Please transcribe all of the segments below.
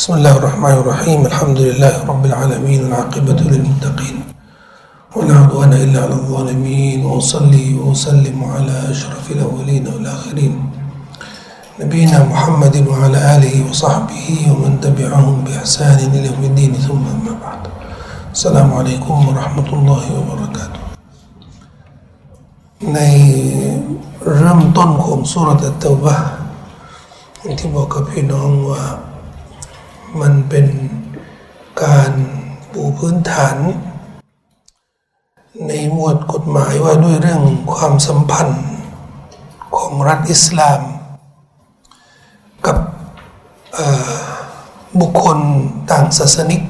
بسم الله الرحمن الرحيم الحمد لله رب العالمين العاقبة للمتقين ولا عدوان إلا على الظالمين وأصلي وأسلم على أشرف الأولين والآخرين نبينا محمد وعلى آله وصحبه ومن تبعهم بإحسان إلى يوم الدين ثم أما بعد السلام عليكم ورحمة الله وبركاته ในเริ่มต้นของสุรตะเตบะที่บอกกับพี่น้องว่า มันเป็นการปูพื้นฐาน ในหมวดกฎหมายว่าด้วยเรื่องความสัมพันธ์ของรัฐอิสลาม กับบุคคลต่างศาสนิก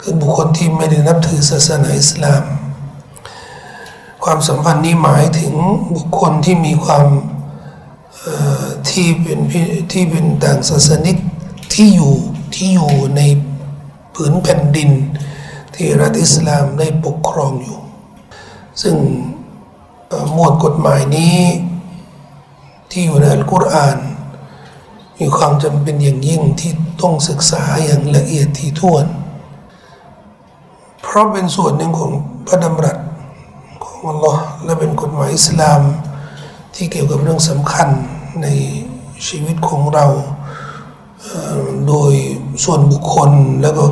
คือบุคคลที่ไม่ได้นับถือศาสนาอิสลาม ความสัมพันธ์นี้หมายถึงบุคคลที่มีความที่เป็นที่เป็นต่างศาสนิกที่อยู่ ที่อยู่ในผืนแผ่นดิน ที่รัฐอิสลามได้ปกครองอยู่ ซึ่งหมวดกฎหมายนี้ที่อยู่ในอัลกุรอานมีความจำเป็นอย่างยิ่งที่ต้องศึกษาอย่างละเอียดที่ถ้วน เพราะเป็นส่วนหนึ่งของพระดำรัสของอัลลอฮ์และเป็นกฎหมายอิสลาม ที่เกี่ยวกับเรื่องสำคัญในชีวิตของเราโดย ส่วนบุคคลแล้วก็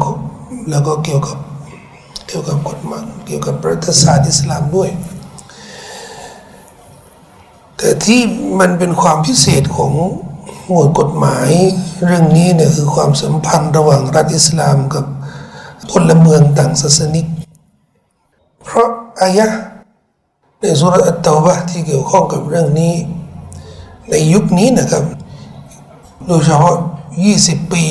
แล้วก็เกี่ยวกับเกี่ยวกับกฎหมายเกี่ยวกับประวัติศาสตร์อิสลามด้วย แต่ที่มันเป็นความพิเศษของหมวดกฎหมายเรื่องนี้เนี่ยคือความสัมพันธ์ระหว่างรัฐอิสลามกับพลเมืองต่างศาสนิก เพราะอายะในสุรอัตตาบะที่เกี่ยวข้องกับเรื่องนี้ ในยุคนี้นะครับ โดยเฉพาะ 20 ปี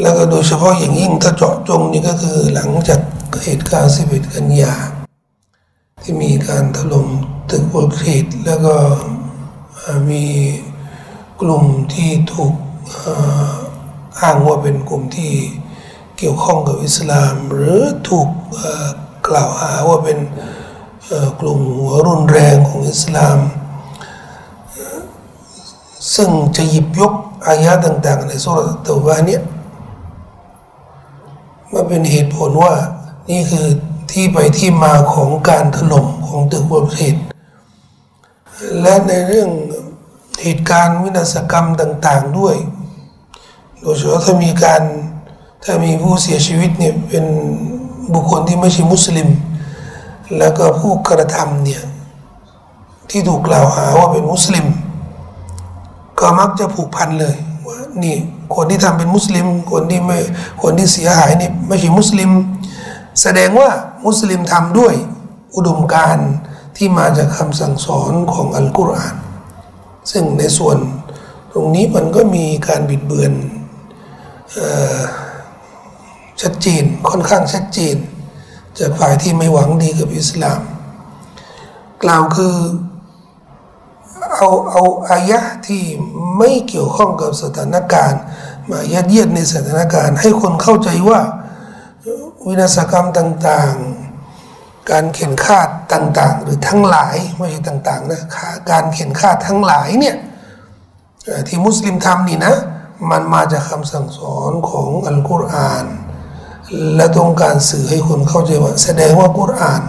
แล้วก็โดยเฉพาะอย่างยิ่งถ้าเจาะจงนี่ก็คือหลังจากเหตุการณ์11กันยา ที่มีการถล่มตึกวอลเทรดแล้วก็มีกลุ่มที่ถูกอ้างว่าเป็นกลุ่มที่เกี่ยวข้องกับอิสลาม หรือถูกกล่าวหาว่าเป็นกลุ่มหัวรุนแรงของอิสลาม ซึ่งจะหยิบยกอายะต่าง ๆ ในสุรตะวาเนี่ย มาเป็นเหตุผลว่า นี่คือที่ไปที่มาของการถล่มของตึกประเทศและในเรื่องเหตุการณ์วินาศกรรมต่าง ๆด้วย โดยเฉพาะถ้ามีการถ้ามีผู้เสียชีวิตเนี่ยเป็นบุคคลที่ไม่ใช่มุสลิม แล้วก็ผู้กระทำเนี่ยที่ถูกกล่าวหาว่าเป็นมุสลิม ก็มักจะผูกพันเลยว่านี่ คนที่ทำเป็นมุสลิม คนที่ไม่คนที่เสียหายนี่ไม่ใช่มุสลิม แสดงว่ามุสลิมทำด้วยอุดมการที่มาจากคำสั่งสอนของอัลกุรอานซึ่งในส่วนตรงนี้มันก็มีการบิดเบือนชัดเจนค่อนข้างชัดเจน จากฝ่ายที่ไม่หวังดีกับอิสลาม กล่าวคือ เอาเอาอายะที่ไม่เกี่ยวข้องกับสถานการณ์ มายัดเยียดในสถานการณ์ ให้คนเข้าใจว่าวินาศกรรมต่างๆ การเข็นฆ่าต่างๆ หรือทั้งหลายไม่ใช่ต่างๆนะการเข็นฆ่าทั้งหลายเนี่ยที่มุสลิมทำนี่นะ มันมาจากคำสั่งสอนของอัลกุรอาน และต้องการสื่อให้คนเข้าใจว่า แสดงว่ากุรอาน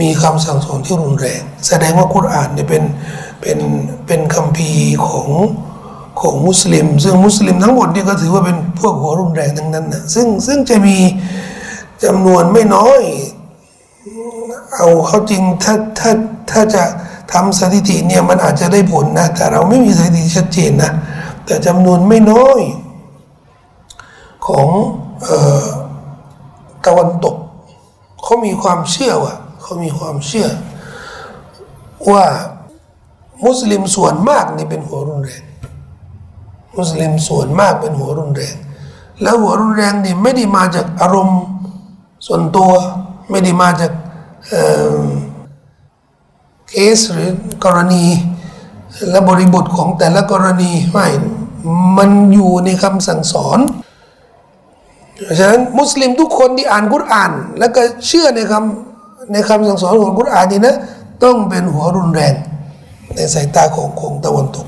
มีคำสั่งสอนที่รุนแรง แสดงว่ากุรอานเนี่ยเป็นเป็นเป็นคำพีของของมุสลิม ซึ่งมุสลิมทั้งหมดนี่ก็ถือว่าเป็นพวกหัวรุนแรงทั้งนั้นนะซึ่งซึ่งจะมีจำนวนไม่น้อย เอาเขาจริงถ้าถ้าถ้าจะทำสถิติเนี่ยมันอาจจะได้ผลนะ แต่เราไม่มีสถิติชัดเจนนะ แต่จำนวนไม่น้อยของตะวันตกเขามีความเชื่อว่า เขามีความเชื่อ ว่ามุสลิมส่วนมากนี่เป็นหัวรุนแรง มุสลิมส่วนมากเป็นหัวรุนแรง แล้วหัวรุนแรงนี่ไม่ได้มาจากอารมณ์ส่วนตัวไม่ได้มาจากเคสหรือกรณี และบริบทของแต่ละกรณีไม่มันอยู่ในคำสั่งสอนฉะนั้นมุสลิมทุกคนที่อ่านกุรอาน แล้วก็เชื่อในคำ ในคำสั่งสอนของกุรอานนี่นะต้องเป็นหัวรุนแรง ในสายตาของของตะวันตก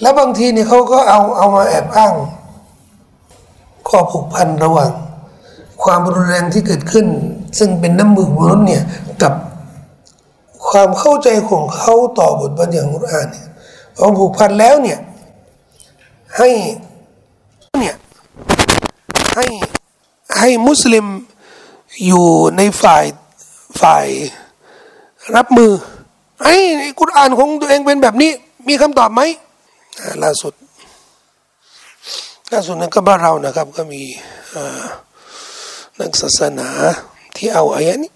แล้วบางทีนี่เขาก็เอาเอามาแอบอ้าง ข้อผูกพันระหว่าง ความรุนแรงที่เกิดขึ้น ซึ่งเป็นน้ำมือมนุษย์เนี่ยกับความเข้าใจของเขาต่อบทบัญญัติของอ่านเนี่ยพอผูกพันแล้วเนี่ยให้เนี่ยให้ให้มุสลิมอยู่ในฝ่าย ฝ่ายรับมือไอ้กุรอานของตัวเองเป็นแบบนี้ มีคำตอบไหมล่าสุดล่าสุดนั้นก็บ้านเรานะครับ ก็มีนักศาสนาที่เอาอายะนี้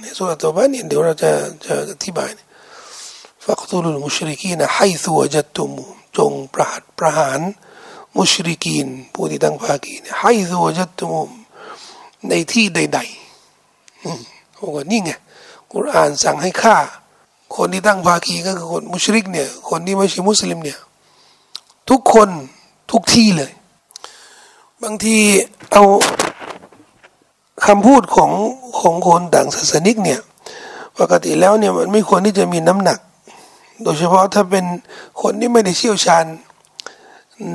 ในสุรตบ้านเนี่ยเดี๋ยวเราจะจะอธิบายฟักตุลุมุชริกีนะให้ตัวจัตตุมจงประหารประหารมุชริกีนผู้ที่ตั้งภากีนะให้ตัวจัตตุมในที่ใด ๆ โอ้โหนี่ไงกุรอานสั่งให้ฆ่า คนที่ตั้งภาคีก็คือคนมุชริกเนี่ย คนที่ไม่ใช่มุสลิมเนี่ย ทุกคนทุกที่เลย บางทีเอาคำพูดของของคนต่างศาสนิกเนี่ย ปกติแล้วเนี่ยมันไม่ควรที่จะมีน้ำหนัก โดยเฉพาะถ้าเป็นคนที่ไม่ได้เชี่ยวชาญ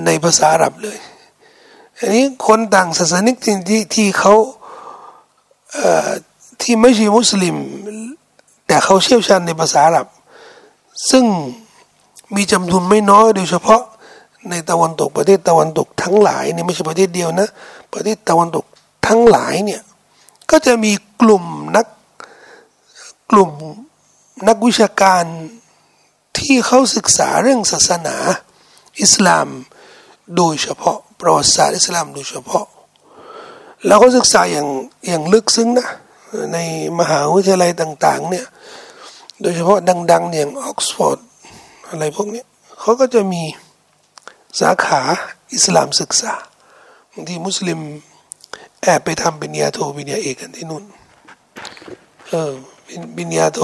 ในภาษาอาหรับเลย อันนี้คนต่างศาสนิกที่ที่ที่เขา ที่ไม่ใช่มุสลิม แต่เขาเชี่ยวชาญในภาษาอาหรับ ซึ่งมีจำนวนไม่น้อยโดยเฉพาะในตะวันตกประเทศตะวันตกทั้งหลายเนี่ยไม่ใช่ประเทศเดียวนะ ประเทศตะวันตกทั้งหลายเนี่ยก็จะมีกลุ่มนักกลุ่มนักวิชาการที่เขาศึกษาเรื่องศาสนาอิสลาม โดยเฉพาะประวัติศาสตร์อิสลามโดยเฉพาะ แล้วก็ศึกษาอย่างอย่างลึกซึ้งนะ ในมหาวิทยาลัยต่าง ๆ เนี่ย โดยเฉพาะดัง ๆ อย่างออกซฟอร์ดอะไรพวกนี้เขาก็จะมีสาขาอิสลามศึกษาบางทีมุสลิมแอบไปทำปริญญาโทปริญญาเอกกันที่นู่นเออปริญญาโท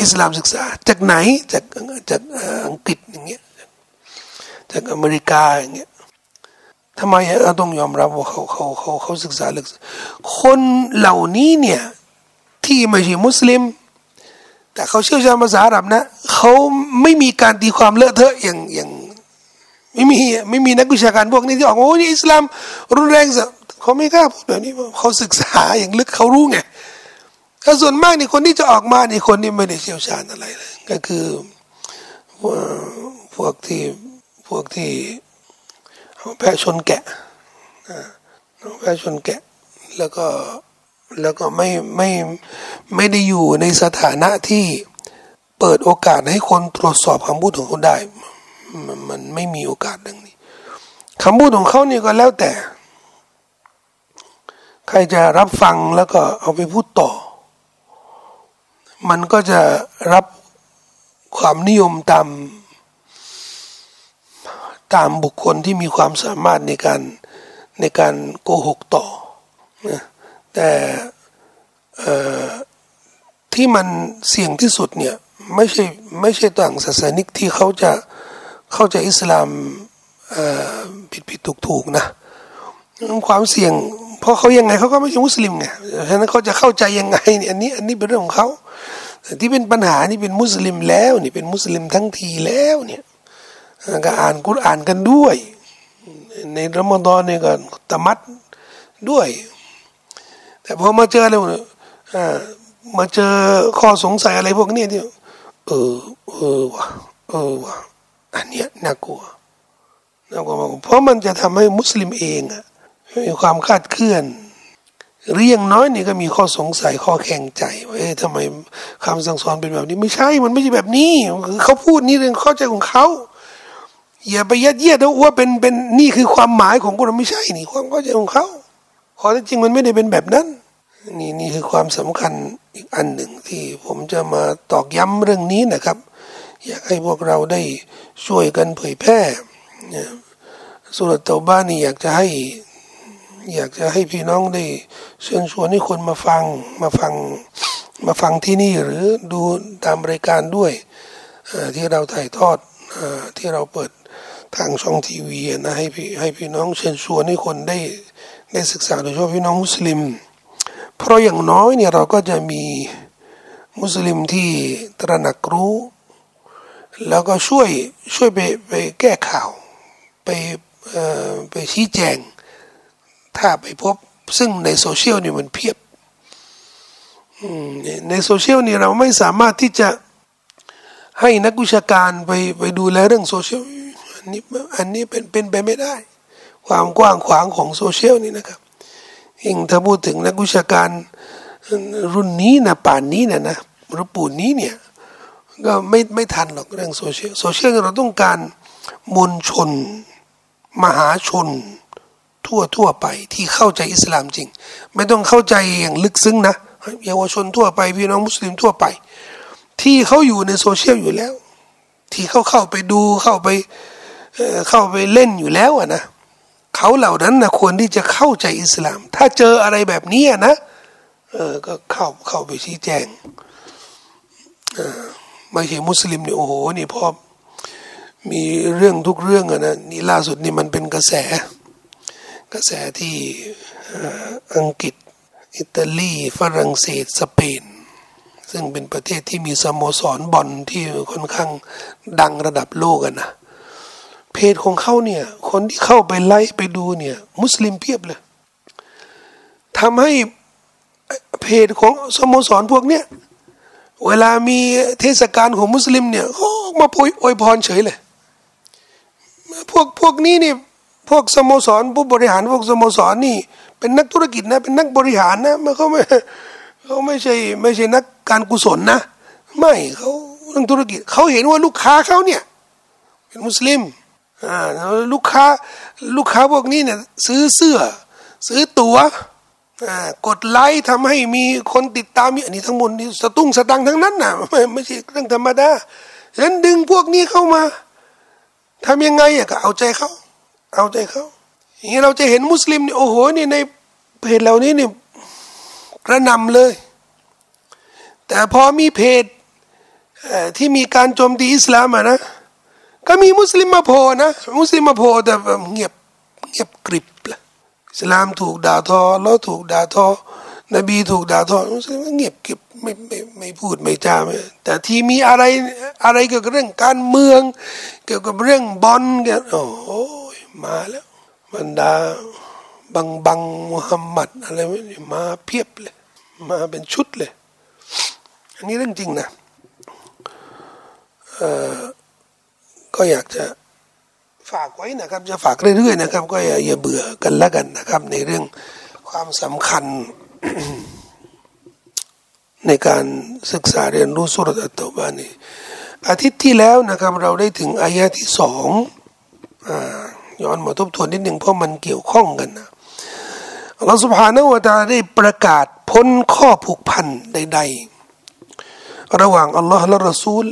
อิสลามศึกษา จากไหนจากจากอังกฤษอย่างเงี้ยจากอเมริกาอย่างเงี้ย ทำไมเราต้องยอมรับว่าเขาเขาเขาเขาศึกษาลึกคนเหล่านี้เนี่ยที่ไม่ใช่มุสลิม แต่เขาเชี่ยวชาญภาษาอาหรับนะเขาไม่มีการตีความเลอะเทอะอย่างอย่างไม่มีไม่มีนักวิชาการพวกนี้ที่ออกโอ้นี่อิสลามรุนแรงเขาไม่กล้าพูดแบบนี้เขาศึกษาอย่างลึกเขารู้ไงถ้าส่วนมากนี่คนที่จะออกมานี่คนที่ไม่ได้เชี่ยวชาญอะไรเลยก็คือพวกที่พวกที่ แพะชนแกะแพะชนแกะ แล้วก็แล้วก็ไม่ไม่ไม่ได้อยู่ในสถานะที่เปิดโอกาสให้คนตรวจสอบคำพูดของเขาได้มันมันไม่มีโอกาสดังนี้คำพูดของเขานี่ก็แล้วแต่ ใครจะรับฟังแล้วก็เอาไปพูดต่อ มันก็จะรับความนิยมตาม ตามบุคคลที่มีความสามารถในการในการโกหกต่อนะแต่ที่มันเสี่ยงที่สุดเนี่ยไม่ใช่ไม่ใช่ต่างศาสนิกที่เขาจะเข้าใจอิสลามผิดผิดถูกถูกนะความเสี่ยง เพราะเขายังไงเขาก็ไม่ใช่มุสลิมไงฉะนั้นเขาจะเข้าใจยังไงอันนี้อันนี้เป็นเรื่องของเขาแต่ที่เป็นปัญหานี่เป็นมุสลิมแล้วนี่เป็นมุสลิมทั้งทีแล้วเนี่ย ก็อ่านกุรอ่านกันด้วย ในรมฎอนเนี่ยก็ตะมัดด้วย แต่พอมาเจอแล้วมาเจอข้อสงสัยอะไรพวกนี้ที่เออเออวะเออวะอันเนี้ยน่ากลัวน่ากลัวเพราะมันจะทำให้มุสลิมเองอะมีความคาดเคลื่อนเรียงน้อยนี่ก็มีข้อสงสัยข้อแข่งใจว่าเอ๊ะทำไมคำสั่งสอนเป็นแบบนี้ ไม่ใช่มันไม่ใช่แบบนี้คือเขาพูดนี่เรื่องเข้าใจของเขา อย่าไปยัดเยียดว่าเป็นเป็นนี่คือความหมายของกุรไม่ใช่นี่ความเข้าใจของเขาขอจริงมันไม่ได้เป็นแบบนั้นนี่นี่คือความสำคัญอีกอันหนึ่งที่ผมจะมาตอกย้ำเรื่องนี้นะครับ อยากให้พวกเราได้ช่วยกันเผยแพร่สุรเตาบ้านนี่อยากจะให้อยากจะให้พี่น้องได้เชิญชวนให้คนมาฟังมาฟังมาฟังที่นี่หรือดูตามรายการด้วยที่เราถ่ายทอดที่เราเปิด ทางช่องทีวีนะให้พี่ให้พี่น้องเชิญชวนให้คนได้ได้ศึกษาโดยเฉพาะพี่น้องมุสลิม เพราะอย่างน้อยเนี่ยเราก็จะมีมุสลิมที่ตระหนักรู้ แล้วก็ช่วยช่วยไปไปแก้ข่าว ไปไปชี้แจง ถ้าไปพบซึ่งในโซเชียลนี่มันเพียบในโซเชียลนี่เราไม่สามารถที่จะให้นักวิชาการไปไปดูแลเรื่องโซเชียล นี้อันนี้เป็นเป็นไปไม่ได้ ความกว้างขวางของโซเชียลนี่นะครับยิ่งถ้าพูดถึงนักวิชาการรุ่นนี้นะป่านนี้นะนะรูปนี้เนี่ยก็ไม่ไม่ทันหรอกเรื่องโซเชียลโซเชียลเราต้องการมวลชน มหาชน ทั่วทั่วไปที่เข้าใจอิสลามจริง ไม่ต้องเข้าใจอย่างลึกซึ้งนะเยาวชนทั่วไปพี่น้องมุสลิมทั่วไป ที่เขาอยู่ในโซเชียลอยู่แล้ว ที่เขาเข้าไปดูเข้าไป เข้าไปเล่นอยู่แล้วอะนะเขาเหล่านั้นนะควรที่จะเข้าใจอิสลาม ถ้าเจออะไรแบบนี้นะเออก็เข้าเข้าไปชี้แจงไม่ใช่มุสลิมเนี่ยโอ้โหนี่พอมีเรื่องทุกเรื่องอะนะนี่ล่าสุดนี่มันเป็นกระแส กระแสที่อังกฤษ อิตาลีฝรั่งเศสสเปน ซึ่งเป็นประเทศที่มีสโมสรบอลที่ค่อนข้างดังระดับโลกอะนะ เพจของเขาเนี่ย คนที่เข้าไปไลค์ไปดูเนี่ย มุสลิมเพียบเลยทำให้เพจของสโมสรพวกเนี้ยเวลามีเทศกาลของมุสลิมเนี่ยเขามาโอยพรเฉยเลยพวกพวกนี้นี่พวกสโมสรผู้บริหารพวกสโมสรนี่ เป็นนักธุรกิจนะ เป็นนักบริหารนะมันเขาไม่เขาไม่ใช่ไม่ใช่นักการกุศลนะ ไม่เขาเรื่องธุรกิจเขาเห็นว่าลูกค้าเขาเนี่ย เป็นมุสลิม ลูกค้าลูกค้าพวกนี้เนี่ยซื้อเสื้อ ซื้อตัว๋วกดไลค์ทำให้มีคนติดตามมีอันนี้ทั้งหมดนี่สตุ้งสตังทั้งนั้นนะไม่ไม่ใช่เรื่องธรรมดาฉะนั้นดึงพวกนี้เข้ามาทำยังไงอะก็เอาใจเขาเอาใจเขาอย่างนี้เราจะเห็นมุสลิมนี่โอ้โหนี่ในเพจเหล่านี้นี่กระนำเลย แต่พอมีเพจที่มีการโจมตีอิสลามอะนะ ก็มีมุสลิมมาโผล่นะ มุสลิมมาโผล่แต่เงียบเงียบกริบลยอิสลามถูกด่าทอเราถูกด่าทอนบีถูกด่าทอมุสลิมเงียบเก็บไม่ไม่ไม่พูดไม่จาไม่แต่ที่มีอะไรอะไรเกี่ยวกับเรื่องการเมือง เกี่ยวกับเรื่องบอลเกี่ยวโอ้ยมาแล้วบรรดาบังบังมุฮัมมัดอะไรมาเพียบเลย มาเป็นชุดเลย อันนี้เรื่องจริงนะเอ่อ ก็อยากจะฝากไว้นะครับ จะฝากเรื่อยๆนะครับ ก็อย่าอย่าเบื่อกันละกันนะครับ ในเรื่องความสำคัญ ในการศึกษาเรียนรู้สุรตัตบานีอาทิตย์ที่แล้วนะครับ เราได้ถึงอายะที่สองย้อนมาทบทวนนิดหนึ่งเพราะมันเกี่ยวข้องกันนะเราสุภาณวตาได้ประกาศพ้นข้อผูกพันใด ๆ ระหว่างอัลลอฮ์และรอซูล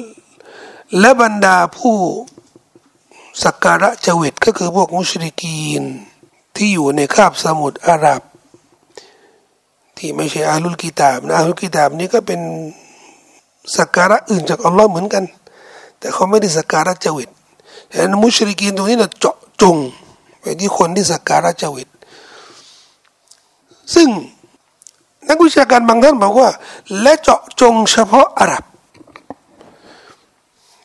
และบรรดาผู้ สักการะเจวิตก็คือพวกมุชริกีน ที่อยู่ในคาบสมุทรอาหรับ ที่ไม่ใช่อาลุลกิตาบนะอาลุลกิตาบนี้ก็เป็นสักการะอื่นจากอัลลอฮ์เหมือนกัน แต่เขาไม่ได้สักการะเจวิตแต่มุชริกีนตรงนี้เราเจาะจงไปที่คนที่สักการะเจวิต ซึ่งนักวิชาการบางท่านบอกว่า และเจาะจงเฉพาะอาหรับ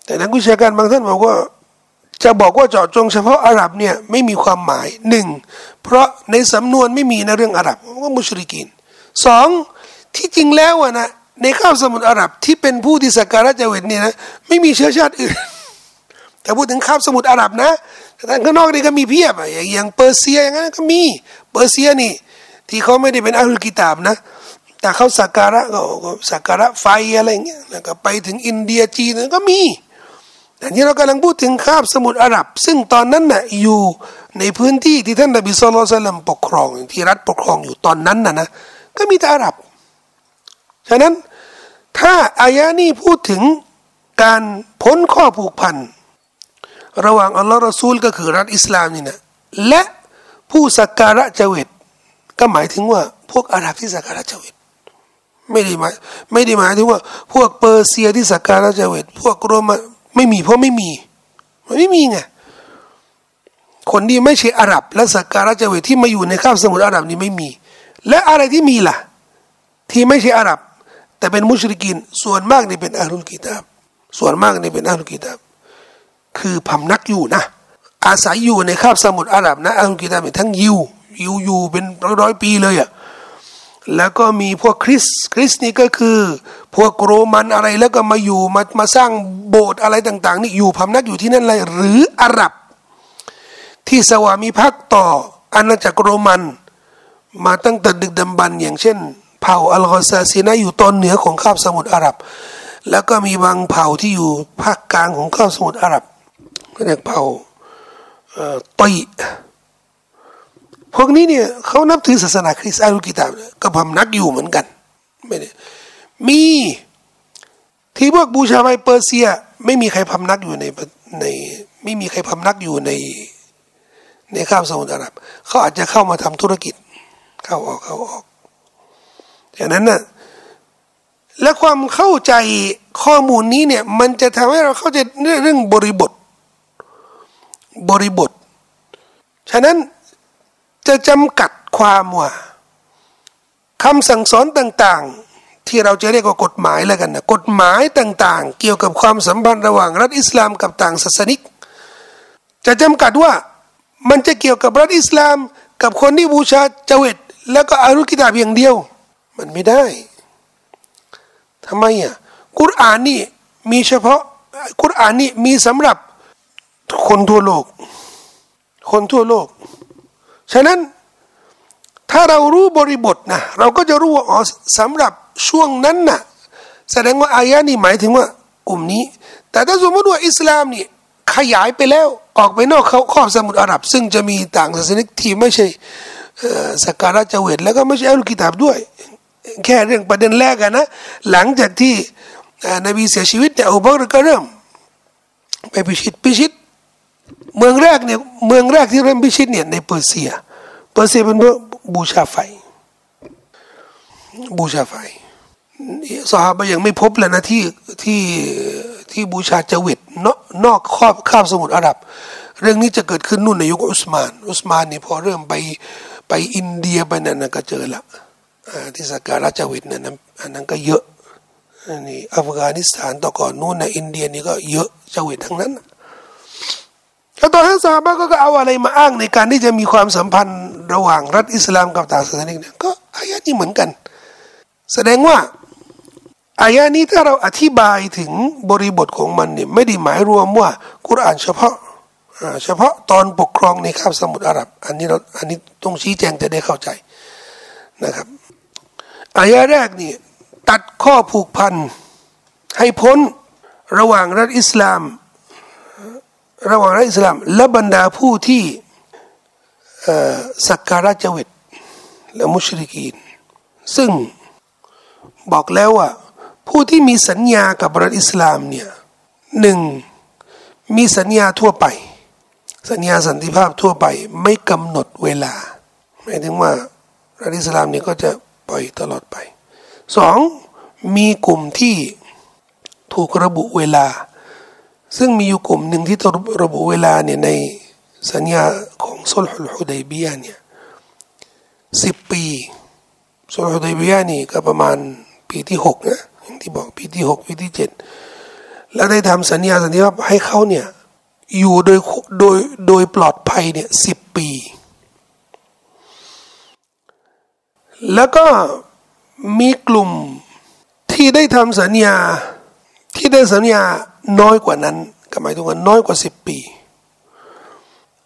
แต่นักวิชาการบางท่านบอกว่า จะบอกว่าเจาะจงเฉพาะอาหรับเนี่ยไม่มีความหมายหนึ่งเพราะในสำนวนไม่มีในเรื่องอาหรับว่ามุชริกินสองที่จริงแล้วอะนะในข้าวสมุทรอาหรับที่เป็นผู้ที่สักการะเจวิตเนี่ยนะไม่มีเชื้อชาติอื่นแต่พูดถึงข้าวสมุทรอาหรับนะแต่ข้างนอกนี่ก็มีเพียบอะอย่างเปอร์เซียอย่างนั้นก็มีเปอร์เซียนี่ ที่เขาไม่ได้เป็นอัลลกิตาบนะ แต่เขาสักการะก็สักการะไฟอะไรเงี้ยแล้วก็ไปถึงอินเดียจีนก็มี แต่ที่เรากำลังพูดถึงคาบสมุทรอาหรับ ซึ่งตอนนั้นน่ะอยู่ในพื้นที่ที่ท่านนบีสุลต่านปกครองที่รัฐปกครองอยู่ตอนนั้นน่ะนะก็มีแต่อาหรับ ฉะนั้นถ้าอายะนี้พูดถึงการพ้นข้อผูกพันระหว่างอัลลอฮ์รอซูลก็คือรัฐอิสลามนี่นะและผู้สักการะเจวิตก็หมายถึงว่าพวกอาหรับที่สักการะเจวิตไม่ได้หมายไม่ได้หมายถึงว่า พวกเปอร์เซียที่สักการะเจวิตพวกโรมัน ไม่มีเพราะไม่มีมันไม่มีไงคนที่ไม่ใช่อาหรับ และสักการะเจวิตที่มาอยู่ในข้าวสมุทรอาหรับนี่ไม่มี และอะไรที่มีล่ะ ที่ไม่ใช่อาหรับ แต่เป็นมุชริกิน ส่วนมากนี่เป็นอาลุลกิตาบส่วนมากนี่เป็นอาลุลกิตาบคือพำนักอยู่นะ อาศัยอยู่ในคาบสมุทรอาหรับนะอาลุลกิตาบทั้งยิวยู่อยู่เป็นร้อยร้อยปีเลยอะ่ะ แล้วก็มีพวกคริสคริสนี่ก็คือ พวกโรมันอะไรแล้วก็มาอยู่มามาสร้างโบสถ์อะไรต่าง ๆ นี่อยู่พำนักอยู่ที่นั่นเลยหรืออาหรับ ที่สวามีภักดิ์ต่ออาณาจักรโรมัน มาตั้งแต่ดึกดำบรรอย่างเช่น เผ่าอัลกอซาซีนาอยู่ตอนเหนือของคาบสมุทรอาหรับ แล้วก็มีบางเผ่าที่อยู่ภาคกลางของคาบสมุทรอาหรับเรียกเผ่าตอย พวกนี้เนี่ยเขานับถือศาสนาคริสต์อาลุกิตาก็พำนักอยู่เหมือนกันไม่ได้มีที่พวกบูชาไฟเปอร์เซีย ไม่มีใครพำนักอยู่ในในไม่มีใครพำนักอยู่ในในข้ามสมุทรอาหรับเขาอาจจะเข้ามาทำธุรกิจ เข้าออกเข้าออกอย่างนั้นน่ะและความเข้าใจข้อมูลนี้เนี่ย มันจะทำให้เราเข้าใจเรื่องบริบท บริบท ฉะนั้น จะจำกัดความว่าคำสั่งสอนต่างๆ ที่เราจะเรียกว่ากฎหมายแล้วกันนะกฎหมายต่างๆ เกี่ยวกับความสัมพันธ์ระหว่างรัฐอิสลามกับต่างศาสนิก จะจำกัดว่ามันจะเกี่ยวกับรัฐอิสลาม กับคนที่บูชาเจวิตแล้วก็อารุกิตาเพียงเดียว มันไม่ได้ทำไมอะกุรอานนี่มีเฉพาะกุรอานนี่มีสำหรับคนทั่วโลก คนทั่วโลก ฉะนั้นถ้าเรารู้บริบทนะเราก็จะรู้ว่าอ๋อสำหรับช่วงนั้นนะ่ะแสดงว่าอายะนี้หมายถึงว่ากลุ่มนี้ แต่ถ้าสมมติว่าอิสลามนี่ขยายไปแล้วออกไปนอกเขาขอบสมุทรอาหรับ ซึ่งจะมีต่างศาสนิกที่ไม่ใช่สักการะเจวิตแล้วก็ไม่ใช่อัลกิตาบด้วย แค่เรื่องประเด็นแรกนะ หลังจากที่นบีเสียชีวิตเนี่ยอุบัติก็เริ่ม ไปพิชิตพิชิต เมืองแรกเนี่ยเมืองแรกที่เริ่มพิชิตเนี่ยในเปอร์เซีย เปอร์เซียเป็นเมืองบูชาไฟ บูชาไฟสหายยังไม่พบเลยนะที่ที่ที่บูชาจวิตนอกนอกครอบข้ามสมุทรอาหรับ เรื่องนี้จะเกิดขึ้นนู่นในยุคอุสมาน อุสมานนี่ยพอเริ่มไปไปอินเดียไปนั่นก็เจอละที่สกการะจวิตนั่นอันนั้นก็เยอะนี่อัฟกานิสถานต่อก่อนนู่นในอินเดียนี่ก็เยอะจวิตทั้งนั้น แล้วตอนนั้นซาบะก็เอาอะไรมาอ้างในการที่จะมีความสัมพันธ์ระหว่างรัฐอิสลามกับต่างศาสนาเนี่ยก็อายะนี้เหมือนกัน แสดงว่าอายะนี้ถ้าเราอธิบายถึงบริบทของมันเนี่ยไม่ได้หมายรวมว่ากุรอานเฉพาะเฉพาะตอนปกครองในคาบสมุทรอาหรับ อันนี้เราอันนี้ต้องชี้แจงจะได้เข้าใจนะครับอายะแรกนี่ตัดข้อผูกพันให้พ้นระหว่างรัฐอิสลาม ระหว่างรัฐอิสลาม และบรรดาผู้ที่สักการะเจวิตและมุชริกีน ซึ่งบอกแล้วว่า ผู้ที่มีสัญญากับรัฐอิสลามเนี่ยหนึ่งมีสัญญาทั่วไป สัญญาสันติภาพทั่วไปไม่กำหนดเวลาหมายถึงว่ารัฐอิสลามเนี่ยก็จะปล่อยตลอดไปสองมีกลุ่มที่ถูกระบุเวลา ซึ่งมีอยู่กลุ่มหนึ่งที่ระบุเวลาเนี่ยในสัญญาของสุลฮุลฮุดัยบียเนี่ยสิบปีสุลฮุดัยบียนี่ก็ประมาณปีที่หกนะอย่างที่บอกปีที่หกปีที่เจ็ดแล้วได้ทำสัญญาสัญญาให้เขาเนี่ยอยู่โดยโดยโดยปลอดภัยเนี่ยสิบปี แล้วก็มีกลุ่มที่ได้ทำสัญญาที่ได้สัญญา น้อยกว่านั้นก็หมายถึงว่าน้อยกว่าสิบปี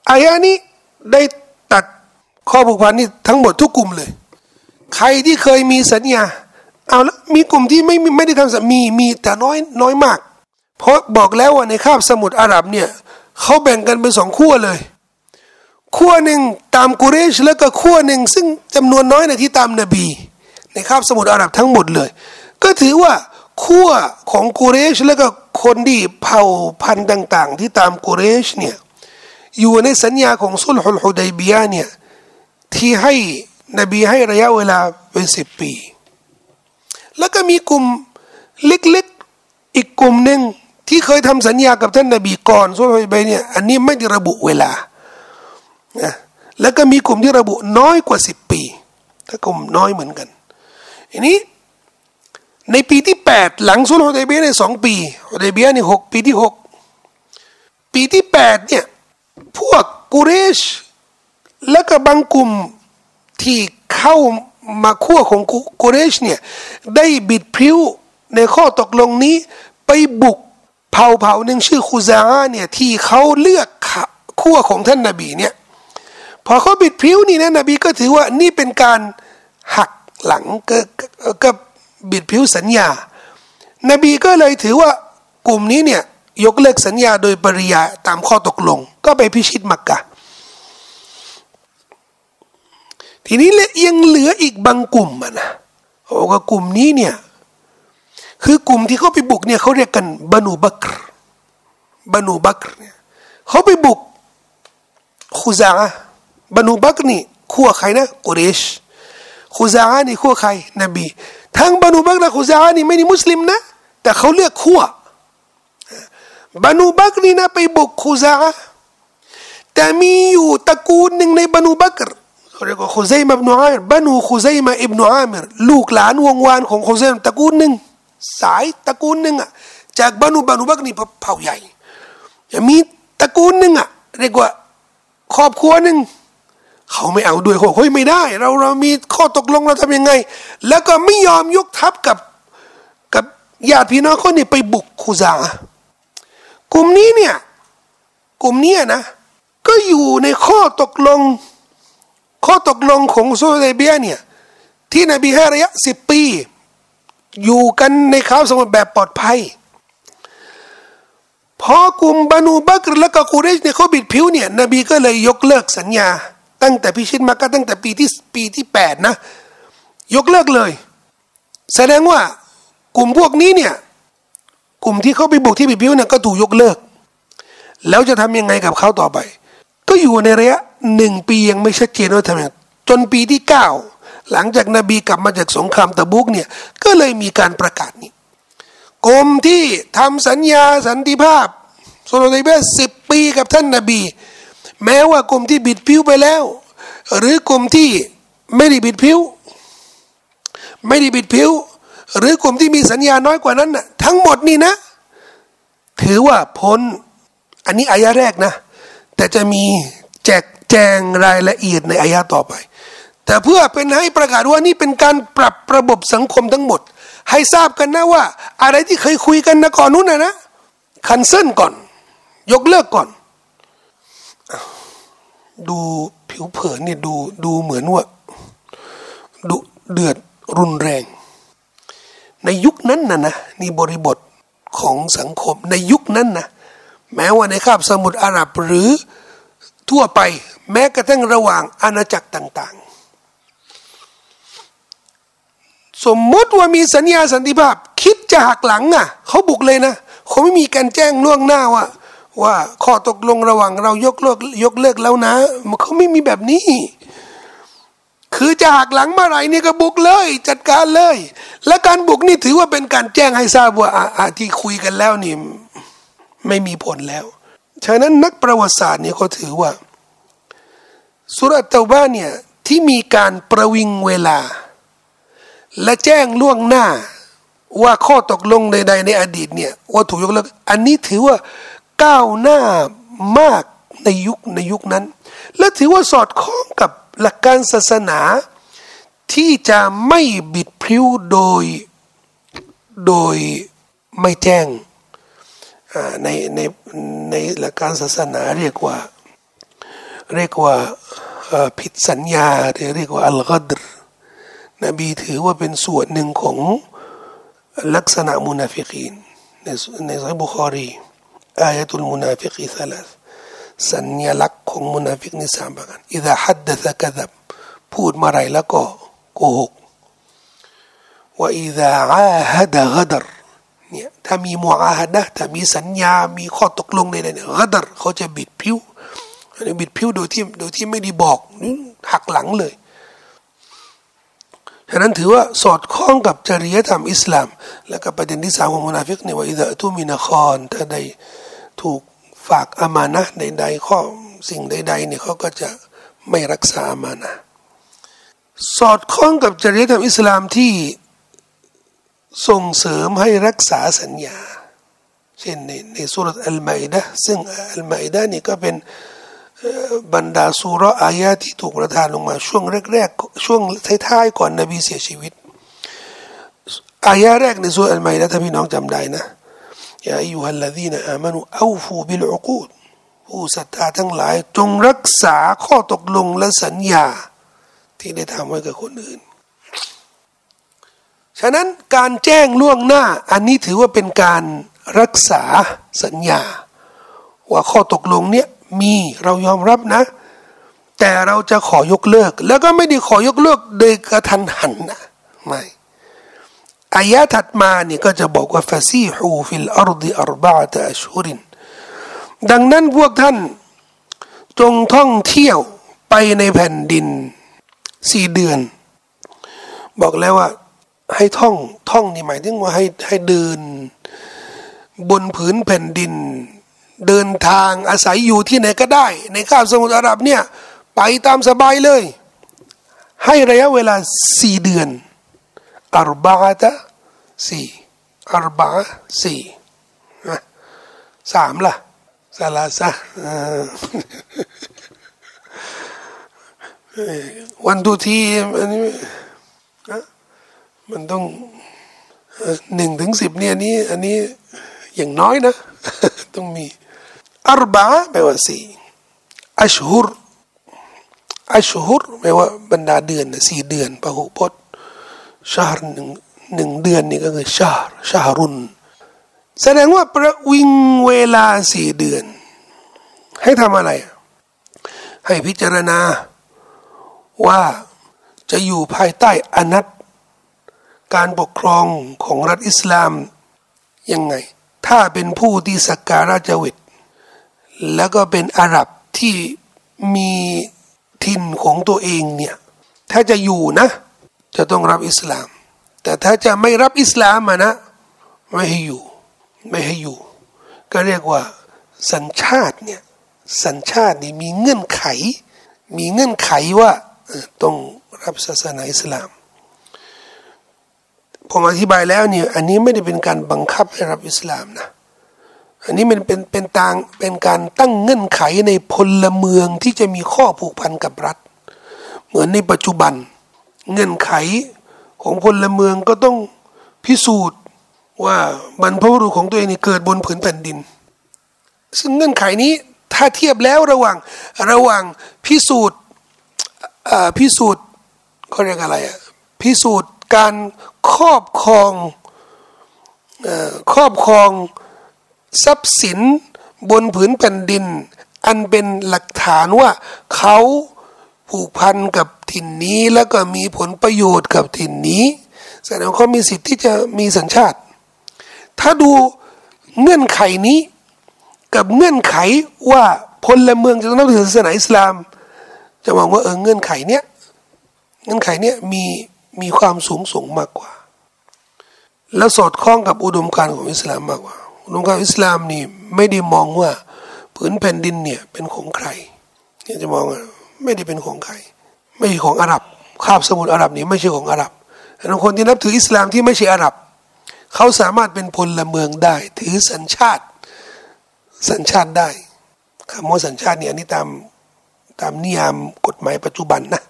อายะนี้ได้ตัดข้อผูกพันนี้ทั้งหมดทุกกลุ่มเลย ใครที่เคยมีสัญญาเอาล้วมีกลุ่มที่ไม่ไม่ได้ทำสัญมีมีแต่น้อยน้อยมาก เพราะบอกแล้วว่าในคาบสมุทรอาหรับเนี่ยเขาแบ่งกันเป็นสองขั้วเลยขั้วหนึ่งตามกุเรชแล้วก็ขั้วหนึ่งซึ่งจำนวนน้อยในที่ตามนบี ในคาบสมุทรอาหรับทั้งหมดเลย ก็ถือว่า ขั้วของกุเรชแล้วก็คนที่เผ่าพันธุ์ต่าง ๆ ที่ตามกุเรชเนี่ยอยู่ในสัญญาของสุลฮุลฮุดัยบียเนี่ยที่ให้นบีให้ระยะเวลาเป็นสิบปี แล้วก็มีกลุ่มเล็กๆอีกกลุ่มหนึ่งที่เคยทำสัญญากับท่านนบีก่อนสุลฮุดัยบียเนี่ยอันนี้ไม่ได้ระบุเวลานะแล้วก็มีกลุ่มที่ระบุน้อยกว่าสิบปี ถ้ากลุ่มน้อยเหมือนกันอันนี้ในปีที่ ดหลังสุลฮุดัยเบียในสองปีฮุดัยเบียนี่หกปีที่หกปีที่แปดเนี่ยพวกกุเรช แล้วก็บางกลุ่มที่เข้ามาขั้วของกุเรชเนี่ยได้บิดพริ้วในข้อตกลงนี้ไปบุกเผ่าเผ่าหนึ่งชื่อคูซาเนี่ยที่เขาเลือกขั้วของท่านนาบีเนี่ยพอเขาบิดพริ้วนี่นะนบีก็ถือว่านี่เป็นการหักหลังก็ก็บิดพริ้วสัญญา นบีก็เลยถือว่ากลุ่มนี้เนี่ยยกเลิกสัญญาโดยปริยาตามข้อตกลง ก็ไปพิชิตมักกะ ทีนี้ลยยังเหลืออีกบางกลุ่มนะโอ้ก็กลุ่มนี้เนี่ยคือกลุ่มที่เขาไปบุกเนี่ยเขาเรียกกันบานูบักรบานูบักรเนี่ยเขาไปบุกคูซาบานูบักรนี่ขั้วใครนะกุเรชคูซานี่ขั้วใครนบีทั้งบานูบักรและคูซานี่ไม่ได้มุสลิมนะ แต่เขาเลือกขั้วบานูบักรนี่นะไปบุกคูซาแต่มีอยู่ตระกูลหนึ่งในบานูบักรเขาเรียกว่าขุซัยมาอิบนุอามิรบานูขุซัยมาอิบนุอามิรลูกหลานวงวานของขุซัยตระกูลหนึ่งสายตระกูลหนึ่งอะจากบานูบานูบักนี่เผ่าใหญ่มีตระกูลหนึ่งอะเรียกว่าครอบครัวหนึ่งเขาไม่เอาด้วยเขาเฮ้ยไม่ได้ เราเรามีข้อตกลงเราทำยังไง แล้วก็ไม่ยอมยกทัพกับกับ ญาติพี่น้องคนนี้ไปบุกคูซากลุ่มนี้เนี่ยกลุ่มนี้นะ ก็อยู่ในข้อตกลง ข้อตกลงของซาอุดิอาระเบียเนี่ยที่นบีให้ระยะสิบปี อยู่กันในคาบสมุทรแบบปลอดภัยพอกลุ่มบานูบักรและก็กูเรชเนี่ยเขาบิดผิวเนี่ยนบีก็เลยยกเลิกสัญญา ตั้งแต่พิชิตมาก็ตั้งแต่ปีที่ปีที่แปดนะ ยกเลิกเลย แสดงว่า กลุ่มพวกนี้เนี่ยกลุ่มที่เขาไปบุกที่บิดผิวเนี่ยก็ถูกยกเลิก แล้วจะทำยังไงกับเขาต่อไป ก็อยู่ในระยะหนึ่งปียังไม่ชัดเจนว่าทำยังจนปีที่เก้าหลังจากนบีกลับมาจากสงครามตะบุกเนี่ยก็เลยมีการประกาศนี้กรมที่ทำสัญญาสันติภาพโซโลไดเบสสิบปีกับท่านนาบี แม้ว่ากรมที่บิดผิวไปแล้ว หรือกรมที่ไม่ได้บิดผิว ไม่ได้บิดผิว หรือกรมที่มีสัญญาน้อยกว่านั้นน่ะทั้งหมดนี่นะ ถือว่าพ้นอันนี้อายะแรกนะ แต่จะมีแจกแจงรายละเอียดในอายะต่อไป แต่เพื่อเป็นให้ประกาศว่านี่เป็นการปรับระบบสังคมทั้งหมด ให้ทราบกันนะว่า อะไรที่เคยคุยกันนะก่อนนู้นนะนะคันเซิลก่อน ยกเลิกก่อน ดูผิวเผินเนี่ยดูดูเหมือนว่าดูเดือดรุนแรง ในยุคนั้นนะนะนี่บริบทของสังคมในยุคนั้นนะแม้ว่าในคาบสมุทรอาหรับหรือทั่วไปแม้กระทั่งระหว่างอาณาจักรต่าง ๆ สมมติว่ามีสัญญาสันติภาพ คิดจะหักหลังอะเขาบุกเลยนะเขาไม่มีการแจ้งล่วงหน้าว่าว่าข้อตกลงระหว่างเรายกเลิกยกเลิกแล้วนะเขาไม่มีแบบนี้ คือจะหักหลังเมื่อไหร่นี่ก็บุกเลย จัดการเลย และการบุกนี่ถือว่าเป็นการแจ้งให้ทราบว่าอาที่คุยกันแล้วนี่ไม่มีผลแล้ว ฉะนั้นนักประวัติศาสตร์เนี่ยเขาถือว่าสุรตะบ้านเนี่ยที่มีการประวิงเวลา และแจ้งล่วงหน้าว่าข้อตกลงใดๆในอดีตเนี่ยว่าถูกยกเลิกอันนี้ถือว่าก้าวหน้ามากในยุคในยุคนั้น และถือว่าสอดคล้องกับ หลักการศาสนาที่จะไม่บิดพริ้วโดยโดยไม่แจ้งในในในหลักการศาสนาเรียกว่า เรียกว่าผิดสัญญาหรือเรียกว่าอัลกัดรนบีถือว่าเป็นส่วนหนึ่งของลักษณะมุนาฟิกีนในในสายบุคอรีอายะตุลมุนาฟิกีสลัส สัญลักษณ์ของมุนาฟิกในสามประการอิดะฮัดดะซะกะดับพูดมาไรแล้วก็โกหกوإذا عاهد غدر เนี่ยถ้ามีمعاهدة นะถ้ามีสัญญา มีข้อตกลงในเนี่ยغدر เขาจะบิดพลิ้วบิดพลิ้วโดยที่โดยที่ไม่ได้บอกหักหลังเลยฉะนั้นถือว่าสอดคล้องกับจริยธรรมอิสลาม และก็ประเด็นที่สามของมุนาฟิกเนี่ยوإذا اؤتمن خانถ้าใดถูก ฝากอามานะใด ๆ ข้อสิ่งใด ๆ เนี่ยเขาก็จะไม่รักษาอามานะสอดคล้องกับจริยธรรมอิสลามที่ส่งเสริมให้รักษาสัญญา เช่นในในสุรษอัลมาอิดะซึ่งอัลมาอิดะนี่ก็เป็นบรรดาสุรอายะที่ถูกประทานลงมาช่วงแรกๆช่วงท้ายๆก่อนนบีเสียชีวิต อายะแรกในสุอัลไมดะถ้าพี่น้องจำได้นะ ยาอายุฮัลลดีนอามานุอูฟูบิลอุกูดผู้ศรัทธาทั้งหลาย จงรักษาข้อตกลงและสัญญา ที่ได้ทำไว้กับคนอื่น ฉะนั้นการแจ้งล่วงหน้า อันนี้ถือว่าเป็นการรักษาสัญญา ว่าข้อตกลงเนี้ยมีเรายอมรับนะ แต่เราจะขอยกเลิก แล้วก็ไม่ได้ขอยกเลิกโดยกระทันหันนะไม่ อายะถัดมานี่ก็จะบอกว่าفسيحوا في الأرض أربعة أشهرดังนั้นพวกท่านจงท่องเที่ยวไปในแผ่นดินสี่เดือน บอกแล้วว่าให้ท่องท่องนี่หมายถึงว่าให้ให้เดิน บนผืนแผ่นดิน เดินทางอาศัยอยู่ที่ไหนก็ได้ ในคาบสมุทรอาหรับเนี่ยไปตามสบายเลย ให้ระยะเวลาสี่เดือน อารบาตะสี่อารบาสี่สามล่ะซาลาซะวันทุทีอันนี้มันต้องหนึ่งถึงสิบเนี่ยนี้อันนี้อย่างน้อยนะ ต้องมีอารบาแปลว่าสี่อัชฮุรอัชฮุรแปลว่าบรรดาเดือนสี่เดือนพหุพจน์ ชาร์หนึ่งหนึ่งเดือนนี่ก็คือชาร์ชารุนแสดงว่าประวิงเวลาสี่เดือน ให้ทำอะไร ให้พิจารณาว่าจะอยู่ภายใต้อนัตการปกครองของรัฐอิสลามยังไง ถ้าเป็นผู้ที่สักการะจวิตแล้วก็เป็นอาหรับที่มีทินของตัวเองเนี่ย ถ้าจะอยู่นะ จะต้องรับอิสลาม แต่ถ้าจะไม่รับอิสลามมานะ ไม่ให้อยู่ ไม่ให้อยู่ ก็เรียกว่าสัญชาติเนี่ยสัญชาตินี่มีเงื่อนไข มีเงื่อนไขว่าต้องรับศาสนาอิสลามผมอธิบายแล้วเนี่ยอันนี้ไม่ได้เป็นการบังคับให้รับอิสลามนะอันนี้มันเป็นเป็นตางเป็นการตั้งเงื่อนไขในพลเมืองที่จะมีข้อผูกพันกับรัฐ เหมือนในปัจจุบัน เงื่อนไขของพลเมืองก็ต้องพิสูจน์ว่าบรรพบุรุษของตัวเองนี่เกิดบนผืนแผ่นดิน ซึ่งเงื่อนไขนี้ถ้าเทียบแล้วระหว่างระหว่างพิสูจน์พิสูจน์เขาเรียกอะไรอะพิสูจน์การครอบครองครอบครองทรัพย์สินบนผืนแผ่นดิน อันเป็นหลักฐานว่าเขา ผูกพันกับถิ่นนี้แล้วก็มีผลประโยชน์กับถิ่นนี้แสดงว่าเขามีสิทธิ์ที่จะมีสัญชาติ ถ้าดูเงื่อนไขนี้ กับเงื่อนไขว่าพลเมืองจะต้องนับถือศาสนาอิสลาม จะมองว่าเออเงื่อนไขเนี้ยเงื่อนไขเนี้ยมีมีความสูงส่งมากกว่า แล้วสอดคล้องกับอุดมการณ์ของอิสลามมากกว่าอุดมการณ์อิสลามนี่ไม่ได้มองว่าผืนแผ่นดินเนี่ยเป็นของใครเนี่ยจะมอง ไม่ได้เป็นของใคร ไม่ใช่ของอาหรับคาบสมุทรอาหรับนี่ไม่ใช่ของอาหรับแต่คนที่นับถืออิสลามที่ไม่ใช่อาหรับ เขาสามารถเป็นพลเมืองได้ ถือสัญชาติ สัญชาติได้คำว่าสัญชาติเนี่ยอันนี้ตามตามนิยามกฎหมายปัจจุบันนะ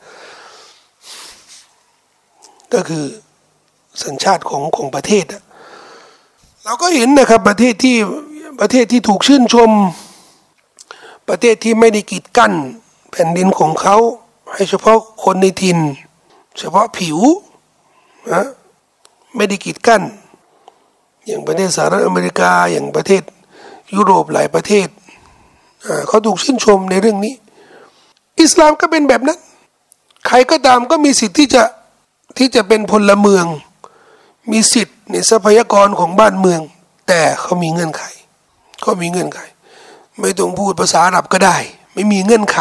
ก็คือสัญชาติของของประเทศเราก็เห็นนะครับประเทศที่ประเทศที่ถูกชื่นชม ประเทศที่ไม่ได้กีดกั้น แผ่นดินของเขา ให้เฉพาะคนในถิ่น เฉพาะผิวนะไม่ได้กีดกั้นอย่างประเทศสหรัฐอเมริกาอย่างประเทศยุโรปหลายประเทศเขาถูกชื่นชมในเรื่องนี้ อิสลามก็เป็นแบบนั้น ใครก็ตามก็มีสิทธิ์ที่จะที่จะเป็นพลเมือง มีสิทธิ์ในทรัพยากรของบ้านเมือง แต่เขามีเงื่อนไขเขามีเงื่อนไข ไม่ต้องพูดภาษาอาหรับก็ได้ ไม่มีเงื่อนไข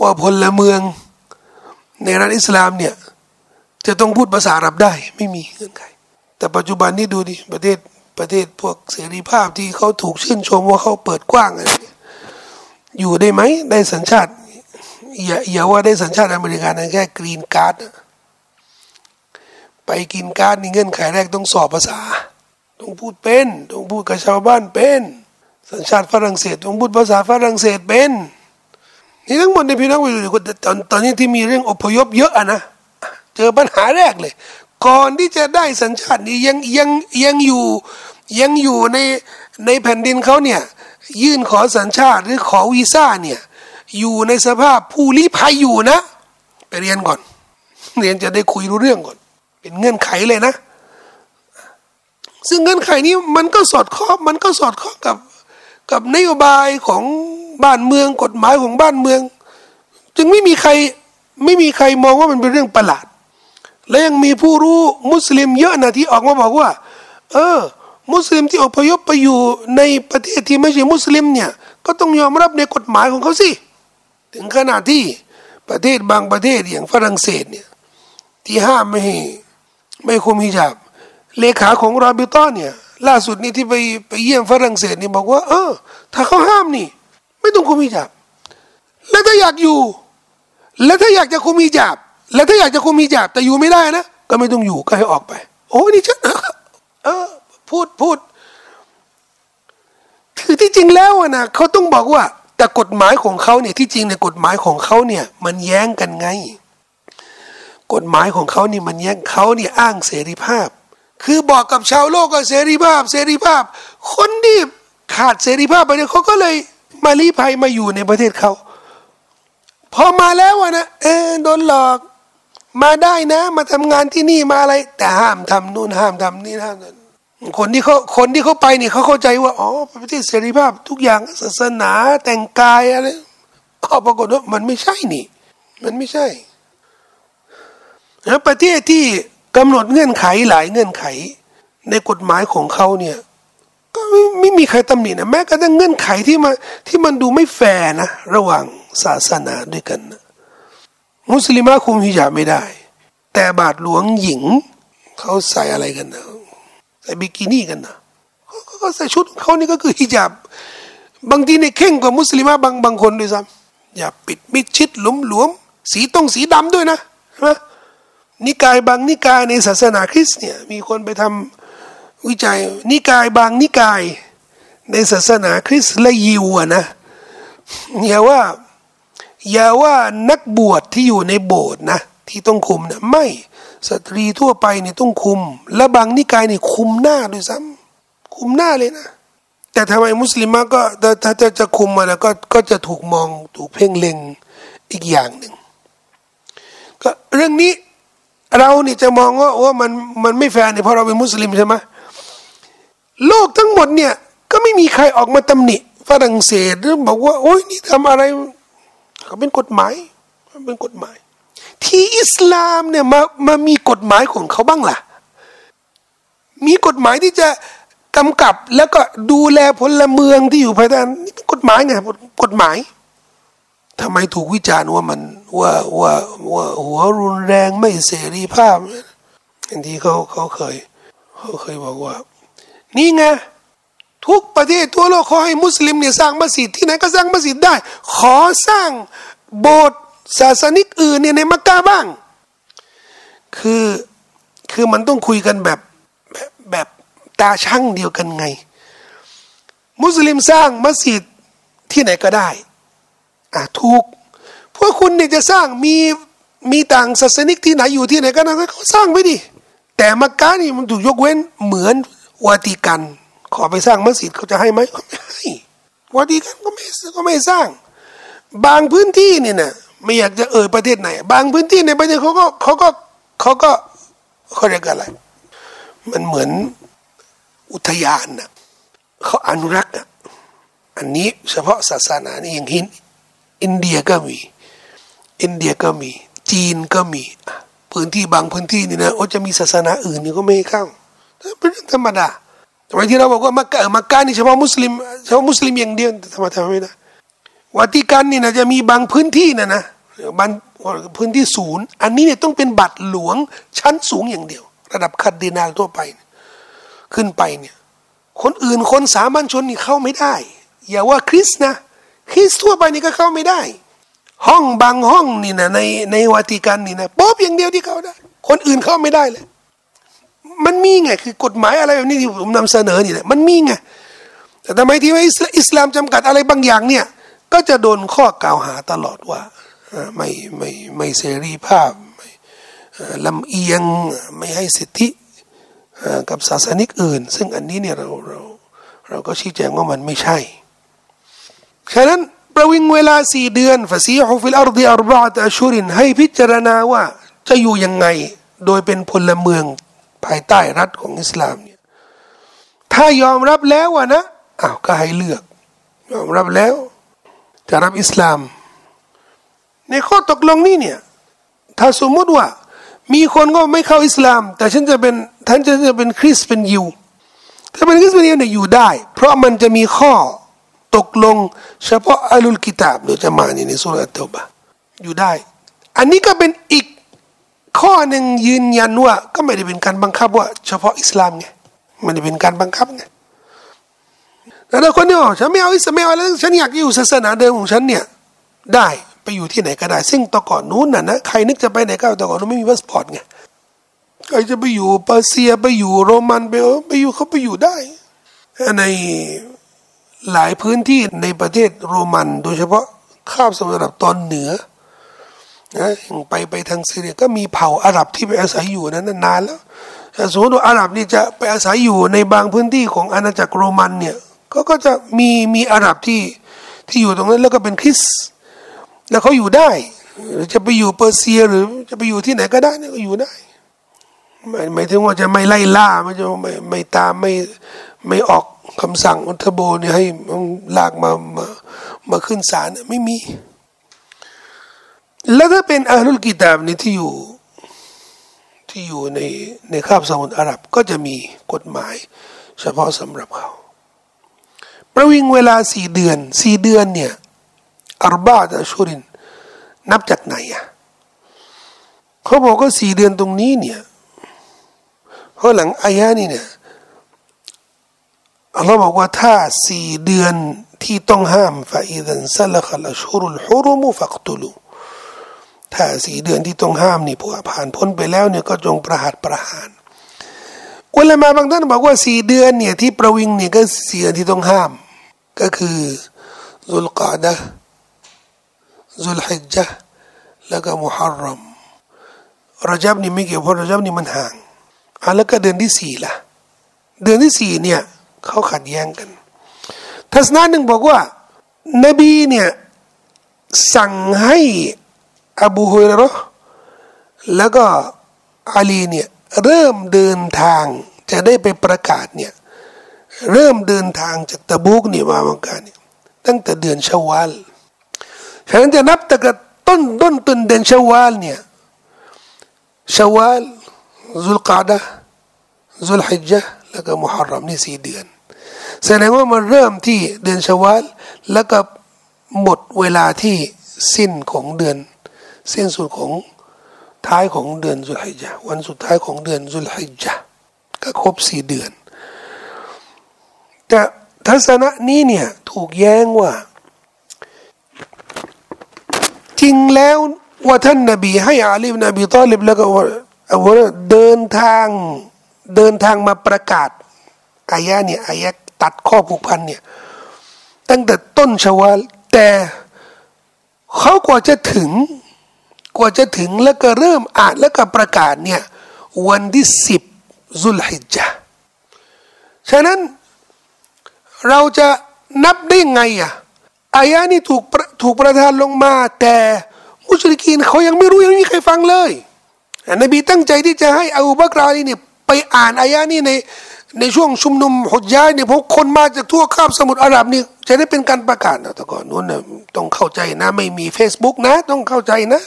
ว่าพลเมืองในรัฐอิสลามเนี่ยจะต้องพูดภาษาอาหรับได้ไม่มีเงื่อนไข แต่ปัจจุบันนี้ดูดิประเทศประเทศพวกเสรีภาพที่เขาถูกชื่นชมว่าเขาเปิดกว้างอะไรอยู่ได้ไหมได้สัญชาติอย่าอย่าว่าได้สัญชาติอเมริกันนะแค่กรีนการ์ดไปกินการ์ดนี่เงื่อนไขแรกต้องสอบภาษา ต้องพูดเป็น ต้องพูดกับชาวบ้านเป็น สัญชาติฝรั่งเศสต้องพูดภาษาฝรั่งเศสเป็น นี่ทั้งหมดในพี่น้องไปดูตอนตอนนี้ที่มีเรื่องอพยพเยอะอะนะเจอปัญหาแรกเลย ก่อนที่จะได้สัญชาตินี่ยังยังยังอยู่ยังอยู่ในในแผ่นดินเขาเนี่ยยื่นขอสัญชาติหรือขอวีซ่าเนี่ยอยู่ในสภาพผู้ลี้ภัยอยู่นะ ไปเรียนก่อน เรียนจะได้คุยรู้เรื่องก่อน เป็นเงื่อนไขเลยนะ ซึ่งเงื่อนไขนี้มันก็สอดคล้องมันก็สอดคล้องกับ กับนโยบายของบ้านเมืองกฎหมายของบ้านเมือง จึงไม่มีใครไม่มีใครมองว่ามันเป็นเรื่องประหลาด และยังมีผู้รู้มุสลิมเยอะนะที่ออกมาบอกว่า เออ มุสลิมที่อพยพไปอยู่ในประเทศที่ไม่ใช่มุสลิมเนี่ยก็ต้องยอมรับในกฎหมายของเขาสิ ถึงขนาดที่ประเทศบางประเทศอย่างฝรั่งเศสเนี่ยที่ห้ามไม่ให้ไม่คุมฮิญาบเลขาของรอบิต้อเนี่ย ล่าสุดนี้ที่ไปไปเยี่ยมฝรั่งเศสนี่บอกว่า เออ ถ้าเขาห้ามนี่ ไม่ต้องคุมฮิญาบ แล้วถ้าอยากอยู่ แล้วถ้าอยากจะคุมฮิญาบ แล้วถ้าอยากจะคุมฮิญาบ แต่อยู่ไม่ได้นะก็ไม่ต้องอยู่ก็ให้ออกไป โอ้นี่ชัดเออ พูดพูดคือที่จริงแล้วนะเขาต้องบอกว่า แต่กฎหมายของเขาเนี่ยที่จริงในกฎหมายของเขาเนี่ย มันแย้งกันไง กฎหมายของเขานี่มันแย้งเขาเนี่ยอ้างเสรีภาพ คือบอกกับชาวโลกก็เสรีภาพ เสรีภาพ คนที่ขาดเสรีภาพไปเนี่ยเขาก็เลยมาลี้ภัยมาอยู่ในประเทศเขาพอมาแล้วนะเออโดนหลอกมาได้นะ มาทำงานที่นี่มาอะไร แต่ห้ามทำนู่นห้ามทำนี่ห้ามนั่นคนที่เขาคนที่เขาไปเนี่ยเขาเข้าใจว่าอ๋อประเทศเสรีภาพทุกอย่างศาสนาแต่งกายอะไรก็ปรากฏว่ามันไม่ใช่นี่ มันไม่ใช่แล้วประเทศที่ กำหนดเงื่อนไขหลายเงื่อนไข ในกฎหมายของเขาเนี่ยก็ไม่ไม่มีใครตำหนินะแม้กระทั่งเงื่อนไขที่มันที่มันดูไม่แฟร์นะระหว่างศาสนาด้วยกันนะมุสลิมาคุมฮิญาบไม่ได้ แต่บาทหลวงหญิงเขาใส่อะไรกันนะใส่บิกินี่กันนะเขาใส่ชุดเขานี่ก็คือฮิญาบบางทีในเข่งกว่ามุสลิมบางบางคนด้วยซ้ำอย่าปิดมิดชิดหลุมหลวมสีต้องสีดำด้วยนะใช่ไหม นิกายบางนิกายในศาสนาคริสต์เนี่ยมีคนไปทำวิจัย นิกายบางนิกาย ในศาสนาคริสต์และยิวอะนะอย่าว่าอย่าว่านักบวชที่อยู่ในโบสถ์นะที่ต้องคุมนะไม่สตรีทั่วไปเนี่ยต้องคุม และบางนิกายเนี่ยคุมหน้าด้วยซ้ำคุมหน้าเลยนะ แต่ทำไมมุสลิมก็ถ้าจะจะคุมมาแล้วก็ก็จะถูกมองถูกเพ่งเล็งอีกอย่างหนึ่งก็เรื่องนี้ เรานี่จะมองว่าว่ามันมันไม่แฟร์เนี่ยเพราะเราเป็นมุสลิมใช่ไหมโลกทั้งหมดเนี่ย ก็ไม่มีใครออกมาตำหนิฝรั่งเศสหรือบอกว่า โอ้ยนี่ทำอะไรเขาเป็นกฎหมายเป็นกฎหมาย ที่อิสลามเนี่ยมามามีกฎหมายของเขาบ้างล่ะ มีกฎหมายที่จะกำกับแล้วก็ดูแลพลเมืองที่อยู่ภายใต้นี่เป็นกฎหมายไงกฎหมาย ทำไมถูกวิจารณ์ว่ามันว่าว่าว่าหัวรุนแรงไม่เสรีภาพอย่างที่เขาเขาเคยเขาเคยบอกว่า นี่ไงทุกประเทศทั่วโลกเขาให้มุสลิมเนี่ยสร้างมัสยิดที่ไหนก็สร้างมัสยิดได้ ขอสร้างโบสถ์ศาสนิกอื่นเนี่ยในมักกะบ้าง คือคือมันต้องคุยกันแบบแบบแบบตาช่างเดียวกันไง มุสลิมสร้างมัสยิดที่ไหนก็ได้ อะถูกพวกคุณเนี่ยจะสร้างมีมีต่างศาสนิกที่ไหนอยู่ที่ไหนก็ได้เขาสร้างไปดิแต่มักกะนี่มันถูกยกเว้นเหมือนวาติกัน ขอไปสร้างมัสยิดเขาจะให้ไหมไม่ให้วาติกันก็ไม่ก็ไม่สร้าง บางพื้นที่เนี่ยนะไม่อยากจะเอ่ยประเทศไหน บางพื้นที่ในประเทศเขาก็เขาก็เขาก็เขาเรียกอะไร มันเหมือนอุทยานนะเขาอนุรักษ์อะอันนี้เฉพาะศาสนานี่อย่างหิน อินเดียก็มี อินเดียก็มี จีนก็มี พื้นที่บางพื้นที่นี่นะโอ้จะมีศาสนาอื่นนี่ก็ไม่เข้าเป็นเรื่องธรรมดาทำไมที่เราบอกว่ามักกะมักกะนี่เฉพาะมุสลิมเฉพาะมุสลิมอย่างเดียวทำไมทำไม่ได้วัติกันนี่นะจะมีบางพื้นที่นะนะบางพื้นที่ศูนย์ อันนี้เนี่ยต้องเป็นบัตรหลวงชั้นสูงอย่างเดียว ระดับคาดินาลทั่วไป ขึ้นไปเนี่ย คนอื่นคนสามัญชนนี่เข้าไม่ได้ อย่าว่าคริสนะ คริสทั่วไปนี่ก็เข้าไม่ได้ ห้องบางห้องนี่นะในในวัติกันนี่นะป๊อบอย่างเดียวที่เข้าได้ คนอื่นเข้าไม่ได้เลย มันมีไงคือกฎหมายอะไรแบบนี้ที่ผมนำเสนอนี่แหละมันมีไงแต่ทำไมที่ว่าอิสลามจำกัดอะไรบางอย่างเนี่ย ก็จะโดนข้อกล่าวหาตลอดว่าไม่ไม่ไม่เสรีภาพลำเอียงไม่ให้สิทธิกับศาสนิกอื่น ซึ่งอันนี้เนี่ยเราเราเราก็ชี้แจงว่ามันไม่ใช่ ฉะนั้นประวิงเวลาสี่เดือนفسيحوا في الأرض أربعة أشهرให้พิจารณาว่าจะอยู่ยังไงโดยเป็นพลเมืองภายใต้รัฐของอิสลามเนี่ยถ้ายอมรับแล้ววะนะอ้าวก็ให้เลือก ยอมรับแล้ว จะรับอิสลาม ในข้อตกลงนี้เนี่ยถ้าสมมติว่า มีคนก็ไม่เข้าอิสลาม แต่ฉันจะเป็นท่านจะจะเป็นคริสเป็นยิวถ้าเป็นคริสเป็นยิวเนี่ยอยู่ได้ เพราะมันจะมีข้อ ตกลง เฉพาะอัลุลกิตาบโดยจะมาในสุรอัตตบะอยู่ได้ อันนี้ก็เป็นอีกข้อหนึ่งยืนยันว่า ก็ไม่ได้เป็นการบังคับว่า เฉพาะอิสลามไงไม่ได้เป็นการบังคับไงแต่ถ้าคนเนี่ยฉันไม่เอาอิสลามไม่เอาแล้วฉันอยากอยู่ศาสนาเดิมของฉันเนี่ยได้ไปอยู่ที่ไหนก็ได้ ซึ่งตะก่อนนู้นน่ะนะใครนึกจะไปไหนก็ตะก่อนนู้นไม่มีพาสปอร์ตไงใครจะไปอยู่เปอร์เซียไปอยู่โรมันไปไปอยู่เขาไปอยู่ได้ใน หลายพื้นที่ในประเทศโรมัน โดยเฉพาะคาบสมุทรตอนเหนือนะไปไปทางซีเรียก็มีเผ่าอาหรับที่ไปอาศัยอยู่นั้นนานแล้วสมมติว่าอาหรับนี่จะไปอาศัยอยู่ในบางพื้นที่ของอาณาจักรโรมันเนี่ยก็ก็จะมีมีอาหรับที่ที่อยู่ตรงนั้นแล้วก็เป็นคริสแล้วเขาอยู่ได้หรือจะไปอยู่เปอร์เซียหรือจะไปอยู่ที่ไหนก็ได้เนี่ยก็อยู่ได้ไม่ไม่ถึงว่าจะไม่ไล่ล่าไม่จะไม่ไม่ตามไม่ไม่ออก คำสั่งอุทโบเนี่ยให้ลากมามามาขึ้นศาลไม่มี แล้วถ้าเป็นอาลุลกิตาบนี่ที่อยู่ที่อยู่ในในคาบสมุทรอาหรับก็จะมีกฎหมาย เฉพาะสำหรับเขาประวิงเวลาสี่เดือนสี่เดือนเนี่ยอารบาตชุริน นับจากไหนอะเขาบอกก็สี่เดือนตรงนี้เนี่ยเพราะหลังอายะนี่เนี่ย อัลลอฮ์บอกว่าถ้าสี่เดือนที่ต้องห้ามฟาอิดันซัลลัลชุรุลฮุรุมุฟักตุลูถ้าสี่เดือนที่ต้องห้ามนี่พวกผ่านพ้นไปแล้วเนี่ยก็จงประหัตประหารอุลามาบางท่านบอกว่าสี่เดือนเนี่ยที่ประวิงเนี่ยก็สี่เดือนที่ต้องห้าม ก็คือซุลกาดะซุลฮิจจ์แล้วก็มุฮัรรอมรจับนี่ไม่เกี่ยวเพราะรจับนี่มันห่างอะแล้วก็เดือนที่สี่ล่ะเดือนที่สี่เนี่ย เขาขัดแย้งกัน ทัศนะหนึ่งบอกว่า นบีเนี่ยสั่งให้อบูฮุยรอแล้วก็อาลีเนี่ยเริ่มเดินทางจะได้ไปประกาศเนี่ยเริ่มเดินทางจากตะบุกนี่มาบังการเนี่ยตั้งแต่เดือนชาวาลฉะนั้นจะนับแต่กต้นต้นต้นเดือนชาวาลเนี่ยชาวาลซุลกาดะซุลฮิจจ์ แล้วก็มุฮัรรอมนี่สี่เดือน แสดงว่ามันเริ่มที่เดือนชวาลแล้วก็หมดเวลาที่สิ้นของเดือน สิ้นสุดของท้ายของเดือนสุลฮิจ์วันสุดท้ายของเดือนสุลฮิจ์ก็ครบสี่เดือน แต่ทัศนะนี้เนี่ยถูกแย้งว่า จริงแล้วว่าท่านนบีให้อาลีบนบีตอลิบแล้วก็ว่าเดินทาง เดินทางมาประกาศอายะเนี่ยอายะตัดข้อผูกพันเนี่ยตั้งแต่ต้นชวาลแต่เขากว่าจะถึงกว่าจะถึงแล้วก็เริ่มอ่านแล้วก็ประกาศเนี่ยวันที่สิบซุลฮิจจ์ฉะนั้นเราจะนับได้ไงอะอายะนี้ถูกถูกประทานลงมา แต่มุชลิกีนเขายังไม่รู้ยังไม่มีใครฟังเลยนบีตั้งใจที่จะให้อูบักราลีเนี่ย ไปอ่านอายะนี้ในในช่วงชุมนุมหดย้ายเนี่ยพวกคนมาจากทั่วคาบสมุทรอาหรับนี่จะได้เป็นการประกาศนะแต่ก่อนนู้นนะต้องเข้าใจนะ ไม่มี Facebook นะ ต้องเข้าใจนะ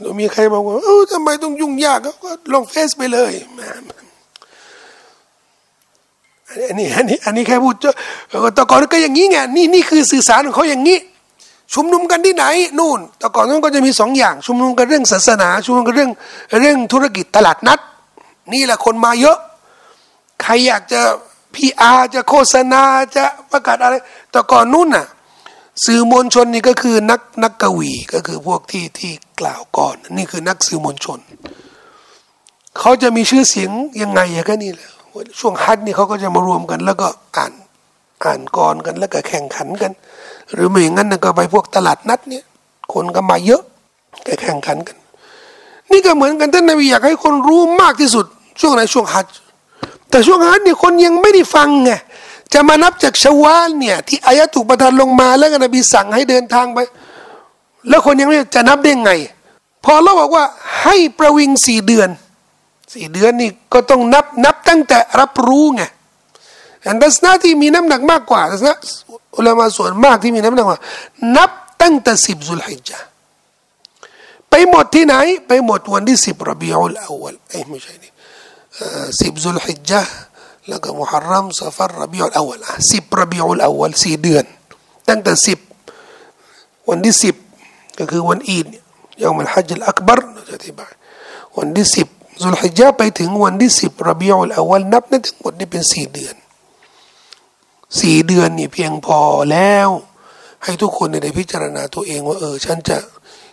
แล้วมีใครบอกว่าเออทำไมต้องยุ่งยากก็ลงเฟซไปเลยอันนี้อันนี้อันนี้แค่พูดแต่ก่อนก็อย่างนี้ไงนี่นี่คือสื่อสารของเขาอย่างนี้ชุมนุมกันที่ไหนนู่น แต่ก่อนนั้นก็จะมีสองอย่าง ชุมนุมกันเรื่องศาสนา ชุมนุมกันเรื่องเรื่องธุรกิจตลาดนัด นี่แหละคนมาเยอะ ใครอยากจะพีอาจะโฆษณาจะประกาศอะไร แต่ก่อนนู้นน่ะ สื่อมวลชนนี่ก็คือนักนักกวีก็คือพวกที่ที่กล่าวก่อน นี่คือนักสื่อมวลชน เขาจะมีชื่อเสียงยังไงอะก็นี่แหละช่วงฮัทนี่เขาก็จะมารวมกัน แล้วก็อ่านอ่านกรกันแล้วก็แข่งขันกัน หรือไม่อย่างนั้นก็ไปพวกตลาดนัดเนี่ย คนก็มาเยอะแข่งขันกัน นี่ก็เหมือนกันท่านนบีอยากให้คนรู้มากที่สุด ช่วงไหนช่วงฮัจแต่ช่วงฮัจเนี่ยคนยังไม่ได้ฟังไงจะมานับจากชาวานเนี่ย ที่อายะถูกประทานลงมาแล้วนบีสั่งให้เดินทางไป แล้วคนยังไม่จะนับได้ไง พอเราบอกว่าให้ประวิงสี่เดือนสี่เดือนนี่ก็ต้องนับนับตั้งแต่รับรู้ไงอันดัสนาที่มีน้ำหนักมากกว่าทัศนะอุลามาส่วนมากที่มีน้ำหนักว่า นับตั้งแต่สิบสุลฮิจจ์ไปหมดที่ไหน ไปหมดวันที่สิบรบีอุลอาวลเอ้ไม่ใช่นี่ สิบสุลฮิจจ์แล้วก็มุฮัรรัมซาฟัรรบีอุลอาวลสิบรบีอุลอาวลสี่เดือน ตั้งแต่สิบวันที่สิบก็คือวันอีดยามอัลฮัจญ์อักบารจะอธิบายวันที่สิบสุลฮิจญ์ไปถึงวันที่สิบรบีอุลอาวลนับนั่นทั้งหมดนี่เป็นสี่เดือนสี่เดือนนี่เพียงพอแล้ว ให้ทุกคนได้พิจารณาตัวเองว่าเออ ฉันจะ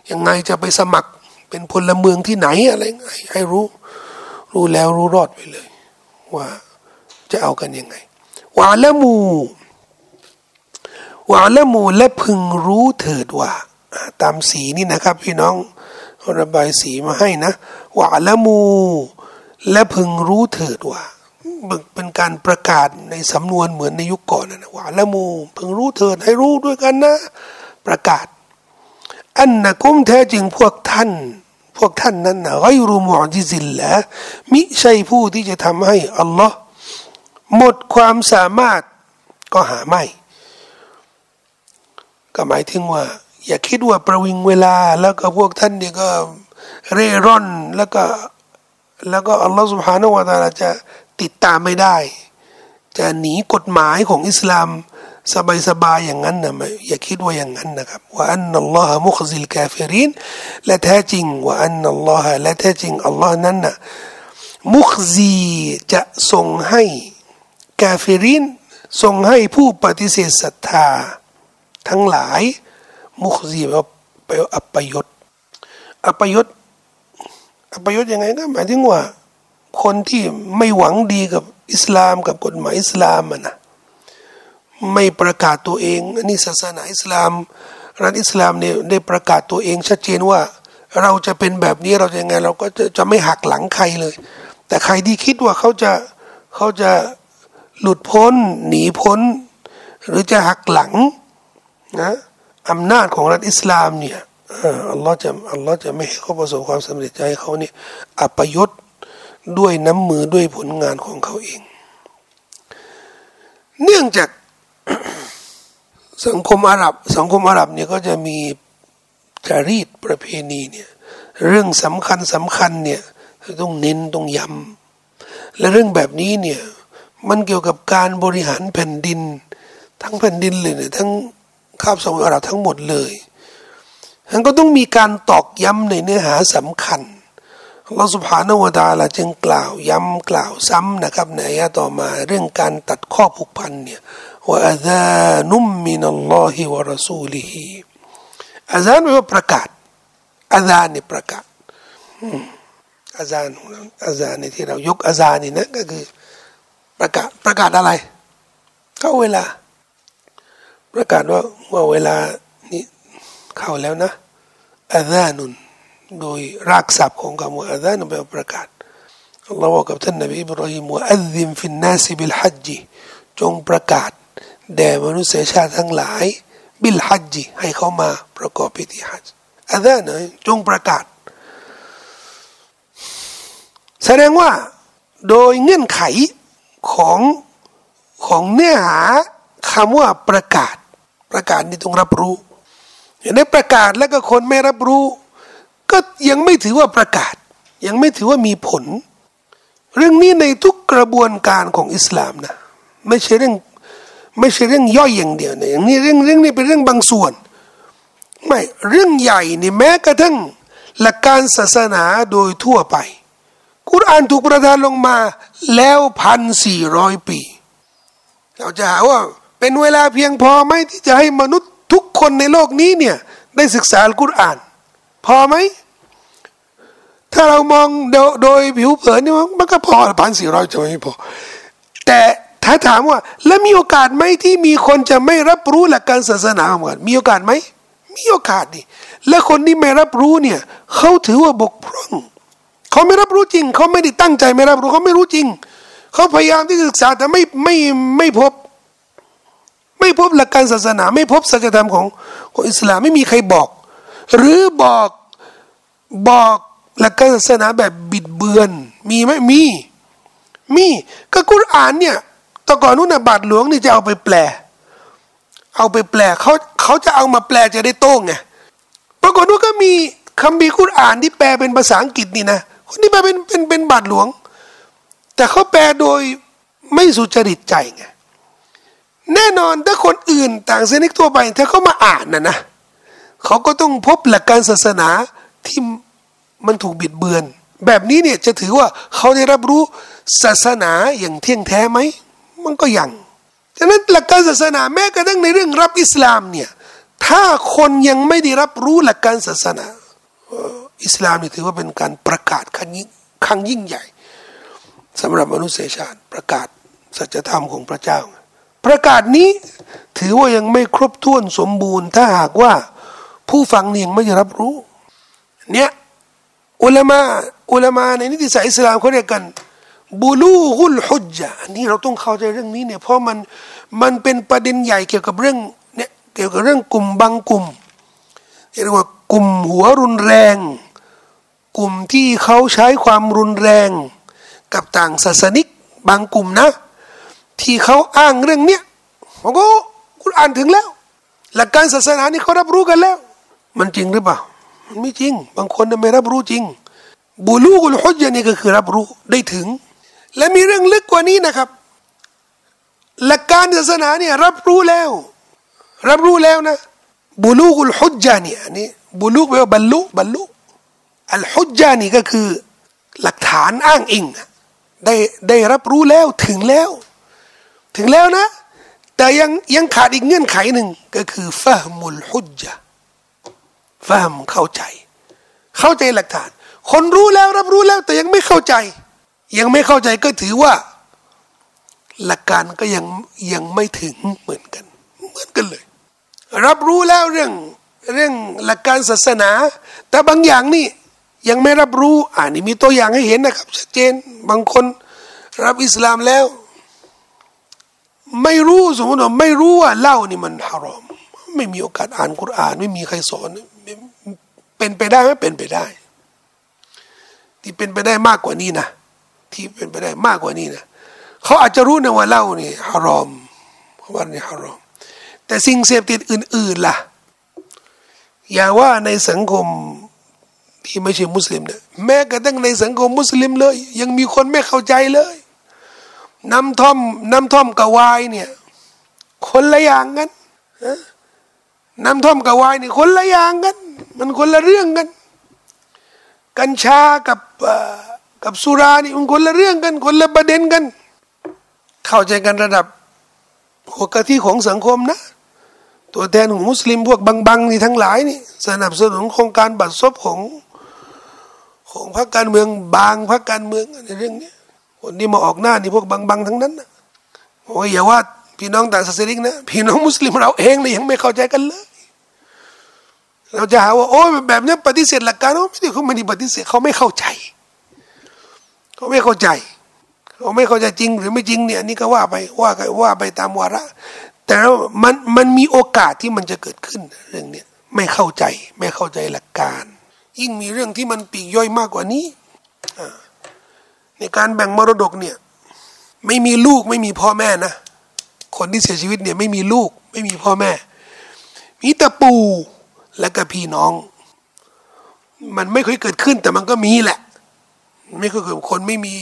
ยังไงจะไปสมัครเป็นพลเมืองที่ไหนอะไรไงให้รู้ รู้แล้วรู้รอดไปเลย ว่าจะเอากันยังไงวาละมูวาละมูและพึงรู้เถิดว่า ตามสีนี่นะครับ พี่น้องระบายสีมาให้นะวาละมู และพึงรู้เถิดว่าเป็นการประกาศในสำนวนเหมือนในยุคก่อนนะว่าละมูพิ่งรู้เถิดให้รู้ด้วยกันนะ ประกาศ อันนะกุ้มแท้จริงพวกท่าน พวกท่านนั้นนะไกรูมอจิซิลละมิใช่ผู้ที่จะทำให้อัลลอฮ์หมดความสามารถก็หาไม่ ก็หมายถึงว่า อย่าคิดว่าประวิงเวลา แล้วก็พวกท่านเนี่ยก็เร่ร่อนแล้วก็แล้วก็อัลลอฮ์สุบฮานาวะตาลาจะติดตามไม่ได้ จะหนีกฎหมายของอิสลาม สบายๆอย่างนั้นนะอย่าคิดว่าอย่างนั้นนะครับว่าอันนัลลอฮ์มุขซิลกาเฟรินและแท้จริงว่าอันนัลลอฮ์และแท้จริงอัลลอฮ์นั้นนะมุขซีจะส่งให้กาเฟรินส่งให้ผู้ปฏิเสธศรัทธา ทั้งหลาย มุขซีแปลไปอัปยศอัปยศอัปยศยังไงก็หมายถึงว่า คนที่ไม่หวังดีกับอิสลามกับกฎหมายอิสลามนะ ไม่ประกาศตัวเองนนี้ศาสนาอิสลาม รัฐอิสลามเนี่ยได้ประกาศตัวเองชัดเจนว่า เราจะเป็นแบบนี้เราจะยังไง เราก็จะจะไม่หักหลังใครเลย แต่ใครที่คิดว่าเขาจะเขาจะหลุดพ้น หนีพ้น หรือจะหักหลังนะอำนาจของรัฐอิสลามเนี่ยอัลลอฮ์จะอัลลอฮ์จะไม่ให้เขาประสบความสำเร็จใจเขาเนี่ยอัปยศด้วยน้ำมือด้วยผลงานของเขาเอง เนื่องจาก สังคมอาหรับ สังคมอาหรับเนี่ยก็จะมีจารีตประเพณีเนี่ยเรื่องสำคัญสำคัญเนี่ยต้องเน้นต้องย้ำและเรื่องแบบนี้เนี่ยมันเกี่ยวกับการบริหารแผ่นดิน ทั้งแผ่นดินเลยเนี่ยทั้งคาบสมุทรอาหรับทั้งหมดเลยมันก็ต้องมีการตอกย้ำในเนื้อหาสำคัญ เราสุภาโนวดาละจึงกล่าวย้ำกล่าวซ้ำนะครับในอายะต่อมาเรื่องการตัดข้อผูกพันเนี่ยว่าอาซานุมมินัลลอฮิวะรสูลิฮิอาซานแปลว่าประกาศอาซานนี่ประกาศอาซานอาซานนี่ที่เรายกอาซานนี่นะก็คือประกาศประกาศอะไร เข้าเวลา ประกาศว่าว่าเวลานี้เข้าแล้วนะอาซานุน โดยรากศัพท์ของคำว่าอาซานเป็นประกาศอัลลอฮ์บอกกับท่านนบีอิบราฮิมว่าอัลซิมฟินนาซิบิลฮัจจีจงประกาศแด่มนุษยชาติทั้งหลาย บิลฮัจจีให้เขามาประกอบพิธีฮัจอาซานเนจงประกาศ แสดงว่าโดยเงื่อนไขของของเนื้อหาคำว่าประกาศ ประกาศนี่ต้องรับรู้อย่างนี้ประกาศแล้วก็คนไม่รับรู้ ก็ยังไม่ถือว่าประกาศ ยังไม่ถือว่ามีผล เรื่องนี้ในทุกกระบวนการของอิสลามนะไม่ใช่เรื่องไม่ใช่เรื่องย่อยอย่างเดียวนะอย่างนี้เรื่องเรื่องนี้เป็นเรื่องบางส่วน ไม่เรื่องใหญ่นี่แม้กระทั่งหลักการศาสนาโดยทั่วไป กุรอานถูกประทานลงมาแล้วพันสี่ร้อยปี เราจะหาว่าเป็นเวลาเพียงพอไหมที่จะให้มนุษย์ทุกคนในโลกนี้เนี่ยได้ศึกษาอัลกุรอาน พอไหม ถ้าเรามองโดยผิวเผินนี่มันก็พอพันสี่ร้อยจะไม่พอ แต่ถ้าถามว่า แล้วมีโอกาสไหมที่มีคนจะไม่รับรู้หลักการศาสนาเหมือนมีโอกาสไหมมีโอกาสดิและคนที่ไม่รับรู้เนี่ยเขาถือว่าบกพร่องเขาไม่รับรู้จริง เขาไม่ได้ตั้งใจไม่รับรู้เขาไม่รู้จริง เขาพยายามที่จะศึกษาแต่ไม่ไม่ไม่พบ ไม่พบหลักการศาสนา ไม่พบสัจธรรมของของอิสลามไม่มีใครบอก หรือบอกบอก หลักการศาสนาแบบบิดเบือน มีไหมมี มีก็กุรอานเนี่ยตะก่อนนู้นนะบาทหลวงนี่จะเอาไปแปล เอาไปแปลเขาเขาจะเอามาแปลจะได้โต้งไงปรากฏว่าก็มีคำบีกุรอานที่แปลเป็นภาษาอังกฤษนี่นะคนที่แปลเป็นเป็นเป็นบาทหลวง แต่เขาแปลโดยไม่สุจริตใจไงแน่นอนถ้าคนอื่นต่างเซนิกทั่วไปถ้าเขามาอ่านนะนะเขาก็ต้องพบหลักการศาสนาที่ มันถูกบิดเบือน แบบนี้เนี่ยจะถือว่าเขาได้รับรู้ศาสนาอย่างเที่ยงแท้ไหมมันก็ยังฉะนั้นหลักการศาสนาแม้กระทั่งในเรื่องรับอิสลามเนี่ยถ้าคนยังไม่ได้รับรู้หลักการศาสนาอิสลามนี่ถือว่าเป็นการประกาศครั้งยิ่งครั้งยิ่งใหญ่สำหรับมนุษยชาติประกาศสัจธรรมของพระเจ้า ประกาศนี้ถือว่ายังไม่ครบถ้วนสมบูรณ์ ถ้าหากว่าผู้ฟังยังไม่ได้รับรู้ เนี่ย อุลามาอุลามาในนิติศาสตร์อิสลามเขาเรียกกันบูลูฮุลฮุจจ์อันนี้เราต้องเข้าใจเรื่องนี้เนี่ยเพราะมันมันเป็นประเด็นใหญ่เกี่ยวกับเรื่องเนี่ยเกี่ยวกับเรื่องกลุ่มบางกลุ่มเรียกว่ากลุ่มหัวรุนแรง กลุ่มที่เขาใช้ความรุนแรง กับต่างศาสนิกบางกลุ่มนะ ที่เขาอ้างเรื่องเนี้ยผมก็คุณอ่านถึงแล้ว หลักการศาสนานี่เขารับรู้กันแล้ว มันจริงหรือเปล่า ไม่จริง บางคนไม่รับรู้จริง บูลูกุลฮุจญ์นี่ก็คือรับรู้ได้ถึง และมีเรื่องลึกกว่านี้นะครับ หลักการศาสนาเนี่ยรับรู้แล้ว รับรู้แล้วนะบุลูกุลฮุจญานี่อันนี้บุลูกแปลว่าบรรลุบรรลุอัลฮุจญานี่ก็คือหลักฐานอ้างอิงได้ได้รับรู้แล้วถึงแล้ว ถึงแล้วนะ แต่ยังยังขาดอีกเงื่อนไขหนึ่งก็คือฟะมุลฮุจญา ฟะมเข้าใจ เข้าใจหลักฐาน คนรู้แล้วรับรู้แล้วแต่ยังไม่เข้าใจ ยังไม่เข้าใจก็ถือว่า หลักการก็ยังยังไม่ถึงเหมือนกัน เหมือนกันเลย รับรู้แล้วเรื่องเรื่องหลักการศาสนา แต่บางอย่างนี่ยังไม่รับรู้อ่านี่มีตัวอย่างให้เห็นนะครับชัดเจนบางคนรับอิสลามแล้ว ไม่รู้สมมติว่าไม่รู้ว่าเล่านี่มันฮารอม ไม่มีโอกาสอ่านกุรอาน ไม่มีใครสอน เป็นไปได้ไหมเป็นไปได้ ที่เป็นไปได้มากกว่านี้นะที่เป็นไปได้มากกว่านี้นะเขาอาจจะรู้นะว่าเล่านี่ฮารอมเพราว่านี่ฮารอม แต่สิ่งเสพติดอื่น ๆล่ะ อย่าว่าในสังคมที่ไม่ใช่มุสลิมเนี่ยแม้กระทั่งในสังคมมุสลิมเลย ยังมีคนไม่เข้าใจเลย น้ำท่อมน้ำท่อมกับวายเนี่ย คนละอย่างกันน้ำท่อมกับวายนี่คนละอย่างกัน มันคนละเรื่องกัน กัญชากับกับสุรานี่มันคนละเรื่องกัน คนละประเด็นกัน เข้าใจกันระดับหัวกะทิของสังคมนะ ตัวแทนของมุสลิมพวกบังๆนี่ทั้งหลายนี่ สนับสนุนโครงการบัตรซบของของพรรคการเมืองบางพรรคการเมืองในเรื่องนี้คนที่มาออกหน้านี่พวกบังๆทั้งนั้นนะโอ้ยอย่าว่าพี่น้องต่างศาสนานะ พี่น้องมุสลิมเราเองเนี่ยยังไม่เข้าใจกันเลย เราจะหาว่าโอ้ยแบบนี้ปฏิเสธหลักการไม่ได้เขาไม่ได้ปฏิเสธเขาไม่เข้าใจเขาไม่เข้าใจเขาไม่เข้าใจจริงหรือไม่จริงเนี่ยนี่ก็ว่าไปว่าว่าไปตามวาระ แต่มันมันมีโอกาสที่มันจะเกิดขึ้นเรื่องเนี้ยไม่เข้าใจไม่เข้าใจหลักการ ยิ่งมีเรื่องที่มันปีกย่อยมากกว่านี้ในการแบ่งมรดกเนี่ยไม่มีลูกไม่มีพ่อแม่นะคนที่เสียชีวิตเนี่ยไม่มีลูกไม่มีพ่อแม่ มีแต่ปู่ และก็พี่น้อง มันไม่เคยเกิดขึ้นแต่มันก็มีแหละ ไม่เคยเกิดคนไม่มี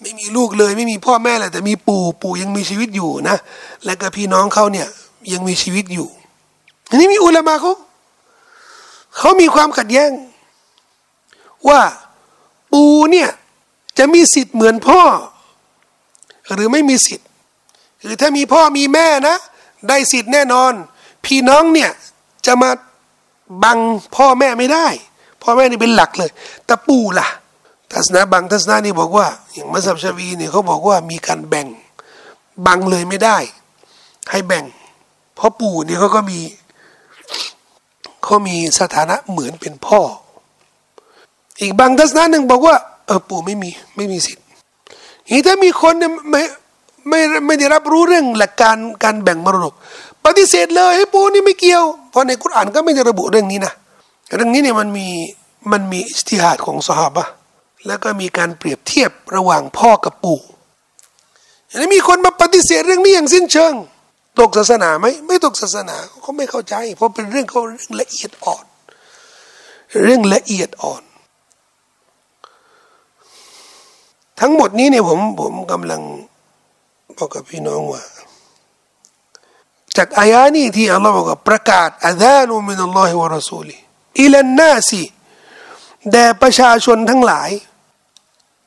ไม่มีลูกเลย ไม่มีพ่อแม่เลยแต่มีปู่ปู่ยังมีชีวิตอยู่นะและก็พี่น้องเขาเนี่ยยังมีชีวิตอยู่อันนี้มีอุลามะเขาเขามีความขัดแย้ง ว่าปู่เนี่ยจะมีสิทธิ์เหมือนพ่อ หรือไม่มีสิทธิ์คือถ้ามีพ่อมีแม่นะ ได้สิทธิ์แน่นอน พี่น้องเนี่ยจะมา บังพ่อแม่ไม่ได้ พ่อแม่นี่เป็นหลักเลยแต่ปู่ล่ะทัศนะบางทัศนะนี่บอกว่า อย่างมัสยิดชาวีเนี่ยเขาบอกว่ามีการแบ่งบังเลยไม่ได้ ให้แบ่ง เพราะปู่เนี่ยเขาก็มีเขามีสถานะเหมือนเป็นพ่อ อีกบางทัศนะหนึ่งบอกว่า เออปู่ไม่มีไม่มีสิทธิ์อีถ้ามีคนเนี่ยไม่ไม่ไม่ได้รับรู้เรื่องหลักการการแบ่งมรดก ปฏิเสธเลยให้ปู่นี่ไม่เกี่ยว เพราะในกุรอานก็ไม่ได้ระบุเรื่องนี้นะเรื่องนี้เนี่ยมันมีมันมีอิสติฮัดของสหาบะแล้วก็มีการเปรียบเทียบระหว่างพ่อกับปู่อันนี้มีคนมาปฏิเสธเรื่องนี้อย่างสิ้นเชิง ตกศาสนาไหมไม่ตกศาสนาเขาไม่เข้าใจ เพราะเป็นเรื่องเขาเรื่องละเอียดอ่อน เรื่องละเอียดอ่อน ทั้งหมดนี้เนี่ยผมผมกำลังบอกกับพี่น้องว่า จากอายานี้ที่อัลลอฮ์บอกว่าประกาศอาดานุมินัลลอฮิวะรอซูลีอิลันนาซีแด่ประชาชนทั้งหลาย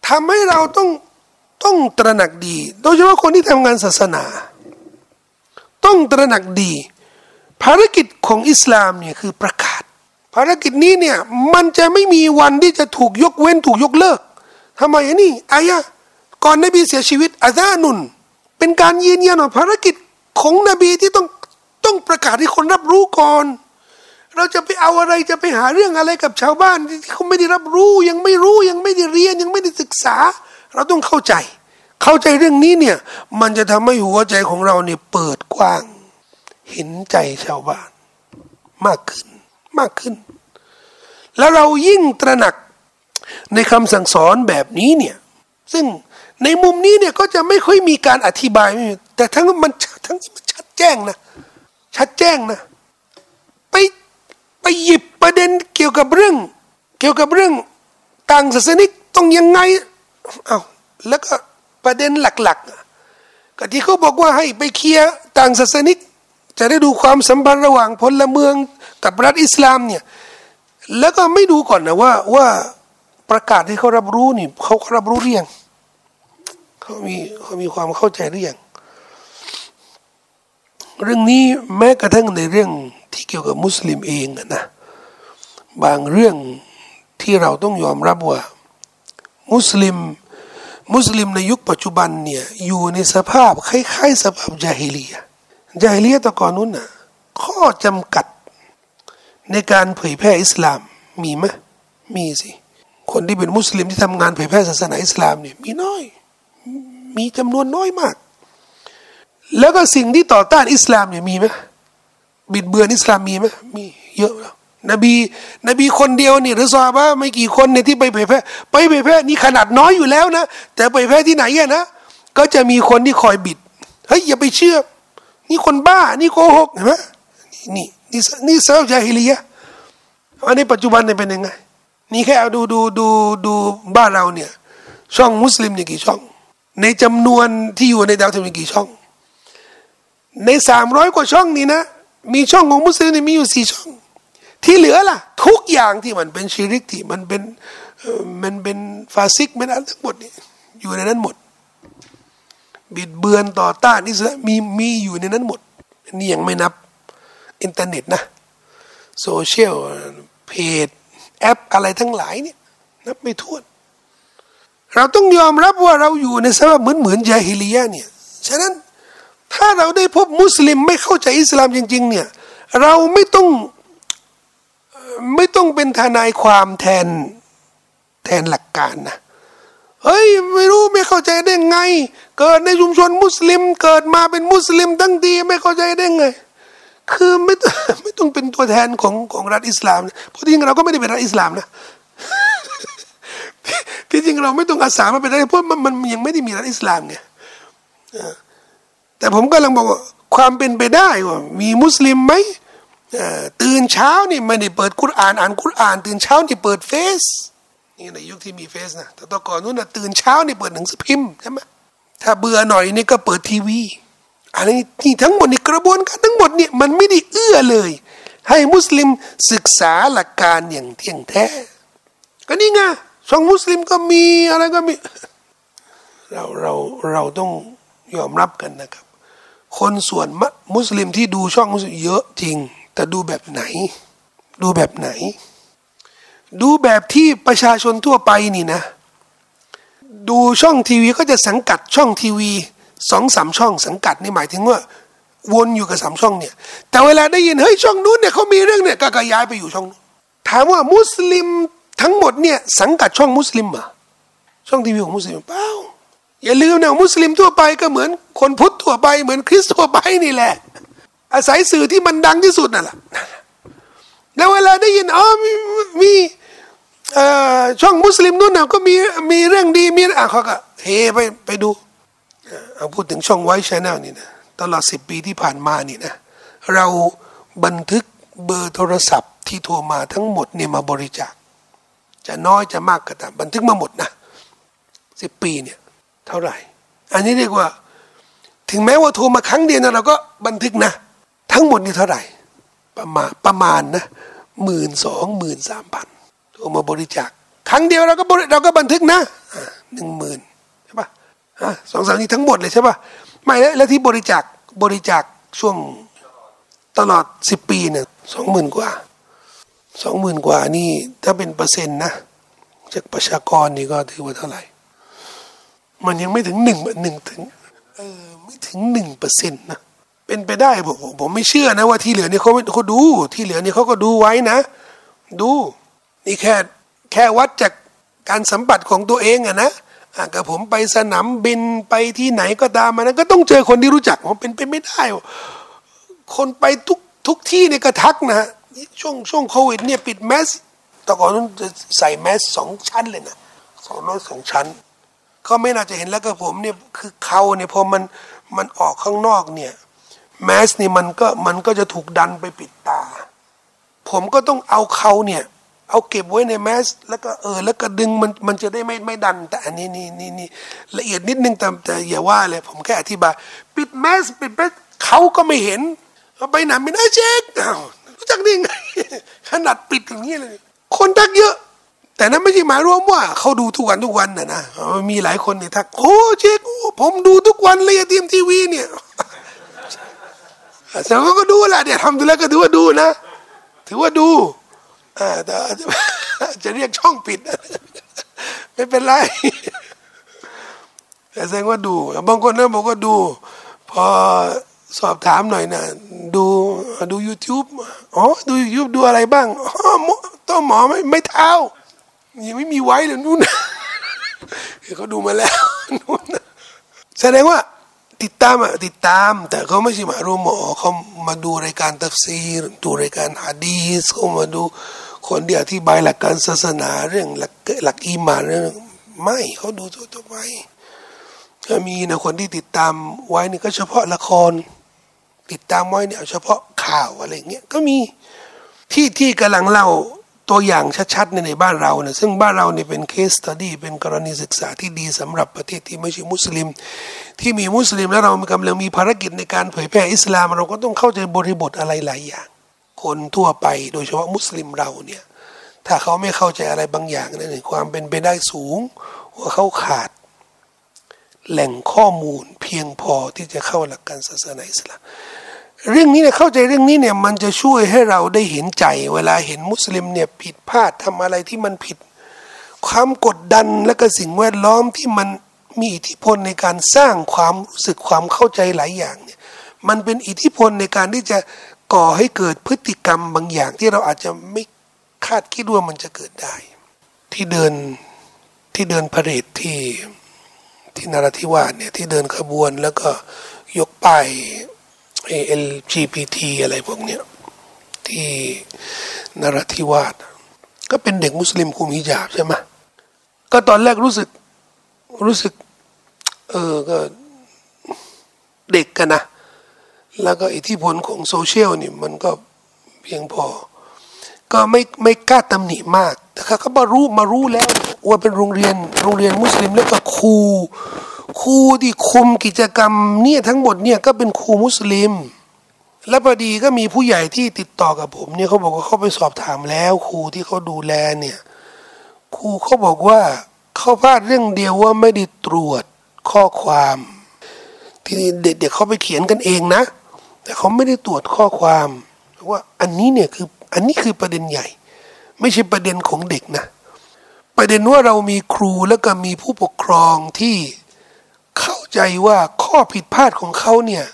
ทำให้เราต้องต้องตระหนักดี โดยเฉพาะคนที่ทำงานศาสนา ต้องตระหนักดี ภารกิจของอิสลามเนี่ยคือประกาศ ภารกิจนี้เนี่ยมันจะไม่มีวันที่จะถูกยกเว้นถูกยกเลิกทำไมอันนี้อายะก่อนนบีเสียชีวิตอาซานุน เป็นการยืนยันว่าภารกิจ ของนบีที่ต้องต้องประกาศให้คนรับรู้ก่อน เราจะไปเอาอะไรจะไปหาเรื่องอะไรกับชาวบ้านที่เขาไม่ได้รับรู้ยังไม่รู้ยังไม่ได้เรียนยังไม่ได้ศึกษา เราต้องเข้าใจ เข้าใจเรื่องนี้เนี่ย มันจะทำให้หัวใจของเราเนี่ยเปิดกว้าง เห็นใจชาวบ้าน มากขึ้นมากขึ้น แล้วเรายิ่งตระหนักในคำสั่งสอนแบบนี้เนี่ย ซึ่งในมุมนี้เนี่ยก็จะไม่ค่อยมีการอธิบาย แต่ทั้งมัน ทั้งมันชัดแจ้งนะ ชัดแจ้งนะ ไปไปหยิบประเด็นเกี่ยวกับเรื่อง เกี่ยวกับเรื่องต่างศาสนิกต้องยังไงเอาแล้วก็ประเด็นหลักๆก็ที่เขาบอกว่าให้ไปเคลียร์ต่างศาสนิก จะได้ดูความสัมพันธ์ระหว่างพลเมืองกับรัฐอิสลามเนี่ยแล้วก็ไม่ดูก่อนนะว่าว่าประกาศให้เขารับรู้นี่เขารับรู้หรือยังเขามีเขามีความเข้าใจหรือยัง เรื่องนี้แม้กระทั่งในเรื่องที่เกี่ยวกับมุสลิมเองนะบางเรื่องที่เราต้องยอมรับว่า มุสลิม มุสลิมในยุคปัจจุบันเนี่ยอยู่ในสภาพคล้ายๆสภาพจาฮิลียจาฮิลียตะก่อนนู้นน่ะข้อจำกัดในการเผยแพร่อิสลามมีไหมมีสิคนที่เป็นมุสลิมที่ทำงานเผยแพร่ศาสนาอิสลามเนี่ยมีน้อย มีจำนวนน้อยมาก แล้วก็สิ่งที่ต่อต้านอิสลามเนี่ยมีไหมบิดเบือนอิสลามมีไหมมีเยอะแล้วนบี นบีคนเดียวนี่หรือซาบะไม่กี่คนเนี่ยที่ไปเผยแพร่ไปเผยแพร่นี่ขนาดน้อยอยู่แล้วนะ แต่เผยแพร่ที่ไหนอะนะก็จะมีคนที่คอยบิดเฮ้ยอย่าไปเชื่อ นี่คนบ้านี่โกหกเห็นไหมนี่นี่นี่เซลจาฮิลียะอันนี้ปัจจุบันเนี่ยเป็นยังไงนี่แค่เอาดูดูดูดูบ้านเราเนี่ย ช่องมุสลิมเนี่ยกี่ช่อง ในจำนวนที่อยู่ในดาวเทียมกี่ช่อง ในสามร้อยกว่าช่องนี้นะ มีช่องของมุสลิมมีอยู่สี่ช่อง ที่เหลือล่ะ ทุกอย่างที่มันเป็นชิริกที่มันเป็นมันเป็นฟาซิกมันอะไรทั้งหมดนี่อยู่ในนั้นหมด บิดเบือนต่อต้านอิสลามมีมีอยู่ในนั้นหมดนี่ยังไม่นับ อินเทอร์เน็ตนะโซเชียลเพจแอปอะไรทั้งหลายเนี่ยนับไม่ถ้วน เราต้องยอมรับว่าเราอยู่ในสภาพเหมือนเหมือนยาฮิลียะเนี่ย ฉะนั้น ถ้าเราได้พบมุสลิมไม่เข้าใจอิสลามจริง ๆ เนี่ย เราไม่ต้องไม่ต้องเป็นทนายความแทนแทนหลักการนะเฮ้ยไม่รู้ไม่เข้าใจได้ไง เกิดในชุมชนมุสลิม เกิดมาเป็นมุสลิมตั้งดีไม่เข้าใจได้ไง คือไม่ไม่ต้องเป็นตัวแทนของของรัฐอิสลามเพราะจริงเราก็ไม่ได้เป็นรัฐอิสลามนะที่จริงเราไม่ต้องอาสามาเป็นรัฐเพราะมันมันยังไม่ได้มีรัฐอิสลามไง แต่ผมกำลังบอกว่าความเป็นไปได้ว่ามีมุสลิมไหมตื่นเช้านี่ไม่ได้เปิดคุรานอ่านคุราน ตื่นเช้านี่เปิดเฟซนี่ในยุคที่มีเฟซนะแต่ตอนก่อนนู้นนะตื่นเช้านี่เปิดหนังสือพิมพ์ใช่ไหมถ้าเบื่อหน่อยนี่ก็เปิดทีวีอะไรนี่ทั้งหมดนี่กระบวนการทั้งหมดเนี่ยมันไม่ได้เอื้อเลย ให้มุสลิมศึกษาหลักการอย่างเที่ยงแท้ก็นี่ไงช่องมุสลิมก็มีอะไรก็มี เราเราเราต้องยอมรับกันนะครับ คนส่วนมุสลิมที่ดูช่องมุสลิมเยอะจริง แต่ดูแบบไหน ดูแบบไหน ดูแบบที่ประชาชนทั่วไปนี่นะ ดูช่องทีวีก็จะสังกัดช่องทีวีสองสามช่องสังกัดนี่หมายถึงว่าวนอยู่กับสามช่องเนี่ย แต่เวลาได้ยินเฮ้ยช่องนู้นเนี่ยเขามีเรื่องเนี่ยก็กย้ายไปอยู่ช่องนู้นถามว่ามุสลิมทั้งหมดเนี่ยสังกัดช่องมุสลิมอะช่องทีวีของมุสลิมเปล่า อย่าลืมนะมุสลิมทั่วไปก็เหมือนคนพุทธทั่วไป เหมือนคริสต์ทั่วไปนี่แหละ อาศัยสื่อที่มันดังที่สุดนั่นแหละแล้วเวลาได้ยินอ๋อมีมีช่องมุสลิมนู่นน่ะก็มีมีเรื่องดีมีอะเขาก็เฮไปไปดูเอาพูดถึงช่องไว้ชแนลนี่นะตลอดสิบปีที่ผ่านมานี่นะเราบันทึกเบอร์โทรศัพท์ที่โทรมาทั้งหมดเนี่ยมาบริจาค จะน้อยจะมากก็ตามบันทึกมาหมดนะสิบปีเนี่ย เท่าไหร่ อันนี้เรียกว่า ถึงแม้ว่าโทรมาครั้งเดียวนะเราก็บันทึกนะ ทั้งหมดนี่เท่าไหร่ ประมาณประมาณนะหมื่นสองหมื่นสามพันโทรมาบริจาคครั้งเดียวเราก็เราก็บันทึกนะหนึ่งหมื่นใช่ปะสองสามนี้ทั้งหมดเลยใช่ปะไม่แล้วแล้วที่บริจาคบริจาคช่วงตลอดสิบปีเนี่ยสองหมื่นกว่าสองหมื่นกว่านี่ถ้าเป็นเปอร์เซ็นต์นะจากประชากรนี่ก็ถือว่าเท่าไหร่ มันยังไม่ถึงหนึ่งหนึ่งถึงเออไม่ถึงหนึ่งเปอร์เซ็นต์นะเป็นไปได้ผมผมไม่เชื่อนะว่าที่เหลือนี่เขาเขาดู ที่เหลือนี่เขาก็ดูไว้นะ ดู นี่แค่แค่วัดจากการสัมผัสของตัวเองอะนะกับผมไปสนามบินไปที่ไหนก็ตามมันก็ต้องเจอคนที่รู้จักผมเป็นไปไม่ได้ คนไปทุกทุกที่เนี่ยก็ทักนะช่วงช่วงโควิดเนี่ยปิดแมสแต่ก่อนนั้นใส่แมสสองชั้นเลยนะสองน้อยสองชั้น ก็ไม่น่าจะเห็นแล้วก็ผมเนี่ยคือเขาเนี่ยพอมันมันออกข้างนอกเนี่ยแมสนี่มันก็มันก็จะถูกดันไปปิดตา ผมก็ต้องเอาเขาเนี่ยเอาเก็บไว้ในแมส แล้วก็เออ แล้วก็ดึงมันมันจะได้ไม่ไม่ดัน แต่อันนี้นี่นี่นี่ละเอียดนิดนึงแต่แต่อย่าว่าเลยผมแค่อธิบาย ปิดแมสปิดแมสเขาก็ไม่เห็นเอาไปไหนไม่ได้เช็คอ้าวรู้จักได้ไงขนาดปิดอย่างนี้เลย คนทักเยอะ แต่นั้นไม่ใช่หมายรวมว่าเขาดูทุกวันทุกวันนะนะมีหลายคนเนี่ยทักโอ้เช็คผมดูทุกวันเลยทีมทีวีเนี่ยแต่เขาก็ดูแหละเนี่ยทำดูแล้วก็ถือว่าดูนะ ถือว่าดูอ่าแต่จะเรียกช่องปิด ไม่เป็นไรแต่แสดงว่าดูบางคนนะบอกว่าดู พอสอบถามหน่อยนะดูดู YouTube อ๋อดู YouTube ดูอะไรบ้างอ๋อต้องหมอไม่ไม่เท้า ยังไม่มีไว้เลยนู่นเขาดูมาแล้วนู่นแสดงว่าติดตามอะติดตาม แต่เขาไม่ใช่มารู้หมอเขามาดูรายการตัฟซีรดูรายการฮะดีสเขามาดูคนที่อธิบายหลักการศาสนาเรื่องหลักหลักอีมานเรื่องไม่เขาดูทั่วไปก็มีนะคนที่ติดตามไว้นี่ก็เฉพาะละคร ติดตามไว้เนี่ยเฉพาะข่าวอะไรเงี้ยก็มีที่ที่กำลังเล่า ตัวอย่างชัดๆในในบ้านเราเนี่ยซึ่งบ้านเราเนี่ยเป็นเคสตัดี้เป็นกรณีศึกษาที่ดีสำหรับประเทศที่ไม่ใช่มุสลิม ที่มีมุสลิมแล้วเรากำลังมีภารกิจในการเผยแพร่อิสลาม เราก็ต้องเข้าใจบริบทอะไรหลายอย่าง คนทั่วไปโดยเฉพาะมุสลิมเราเนี่ยถ้าเขาไม่เข้าใจอะไรบางอย่างนั่นความเป็นไปได้สูงว่าเขาขาด แหล่งข้อมูลเพียงพอที่จะเข้าหลักการศาสนาอิสลาม เรื่องนี้เนี่ยเข้าใจเรื่องนี้เนี่ยมันจะช่วยให้เราได้เห็นใจ เวลาเห็นมุสลิมเนี่ยผิดพลาดทำอะไรที่มันผิด ความกดดันและก็สิ่งแวดล้อมที่มันมีอิทธิพลในการสร้างความรู้สึกความเข้าใจหลายอย่างเนี่ยมันเป็นอิทธิพลในการที่จะก่อให้เกิดพฤติกรรมบางอย่างที่เราอาจจะไม่คาดคิดว่ามันจะเกิดได้ ที่เดินที่เดินพระเรตที่ที่นราธิวาสเนี่ยที่เดินขบวนแล้วก็ยกป้าย LGBT อะไรพวกเนี้ยที่นราธิวาสก็เป็นเด็กมุสลิมคุมฮิญาบใช่ไหมก็ตอนแรกรู้สึกรู้สึก เออก็เด็กกันนะ แล้วก็อิทธิพลของโซเชียลนี่มันก็เพียงพอ ก็ไม่ไม่กล้าตำหนิมากแต่เขามารู้มารู้แล้วว่าเป็นโรงเรียนโรงเรียนมุสลิมแล้วก็ครู ครูที่คุมกิจกรรมเนี่ยทั้งหมดเนี่ยก็เป็นครูมุสลิม และพอดีก็มีผู้ใหญ่ที่ติดต่อกับผมเนี่ยเขาบอกว่าเขาไปสอบถามแล้ว ครูที่เขาดูแลเนี่ยครูเขาบอกว่าเขาพลาดเรื่องเดียวว่าไม่ได้ตรวจข้อความ ทีนี้เด็กๆเขาไปเขียนกันเองนะ แต่เขาไม่ได้ตรวจข้อความ ว่าอันนี้เนี่ยคืออันนี้คือประเด็นใหญ่ ไม่ใช่ประเด็นของเด็กนะ ประเด็นว่าเรามีครูแล้วก็มีผู้ปกครองที่ เข้าใจว่าข้อผิดพลาดของเขาเนี่ย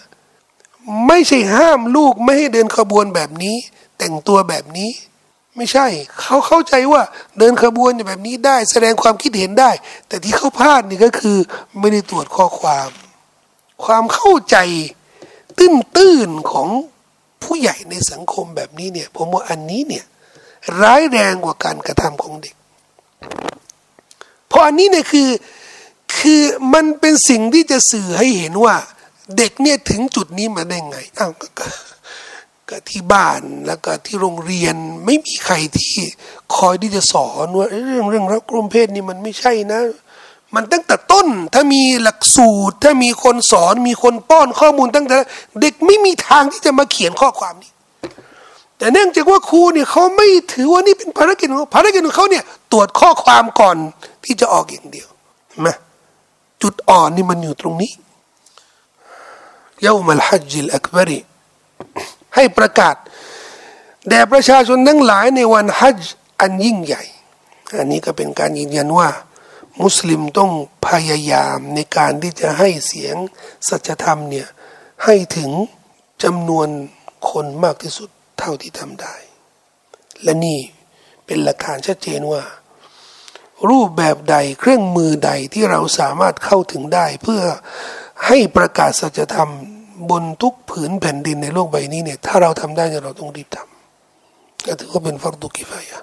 ไม่ใช่ห้ามลูกไม่ให้เดินขบวนแบบนี้ แต่งตัวแบบนี้ ไม่ใช่ เขาเข้าใจว่าเดินขบวนแบบนี้ได้ แสดงความคิดเห็นได้ แต่ที่เขาพลาดนี่ก็คือ ไม่ได้ตรวจข้อความ ความเข้าใจตื้นตื้นของผู้ใหญ่ในสังคมแบบนี้เนี่ยผมว่าอันนี้เนี่ยร้ายแรงกว่าการกระทำของเด็ก เพราะอันนี้เนี่ยคือ คือมันเป็นสิ่งที่จะสื่อให้เห็นว่า เด็กเนี่ยถึงจุดนี้มาได้ไงอ้าวก็ก็ที่บ้านแล้วก็ที่โรงเรียนไม่มีใครที่คอยที่จะสอนว่าเรื่องเรื่องรักร่วมเพศนี่มันไม่ใช่นะ มันตั้งแต่ต้น ถ้ามีหลักสูตร ถ้ามีคนสอนมีคนป้อนข้อมูลตั้งแต่ เด็กไม่มีทางที่จะมาเขียนข้อความนี้ แต่เนื่องจากว่าครูเนี่ยเขาไม่ถือว่านี่เป็นภารกิจของภารกิจของเขาเนี่ยตรวจข้อความก่อนที่จะออกอย่างเดียวมา จุดอ่อนนี่มันอยู่ตรงนี้เยามัลฮัจจิลอักบรีให้ประกาศแด่ประชาชนทั้งหลายในวันฮัจอันยิ่งใหญ่ อันนี้ก็เป็นการยืนยันว่า มุสลิมต้องพยายามในการที่จะให้เสียงสัจธรรมเนี่ยให้ถึงจำนวนคนมากที่สุดเท่าที่ทำได้ และนี่เป็นหลักฐานชัดเจนว่า รูปแบบใดเครื่องมือใดที่เราสามารถเข้าถึงได้ เพื่อให้ประกาศสัจธรรมบนทุกผืนแผ่นดินในโลกใบนี้เนี่ยถ้าเราทำได้เราต้องรีบทำก็ถือว่าเป็นฟัรดุกิฟายะ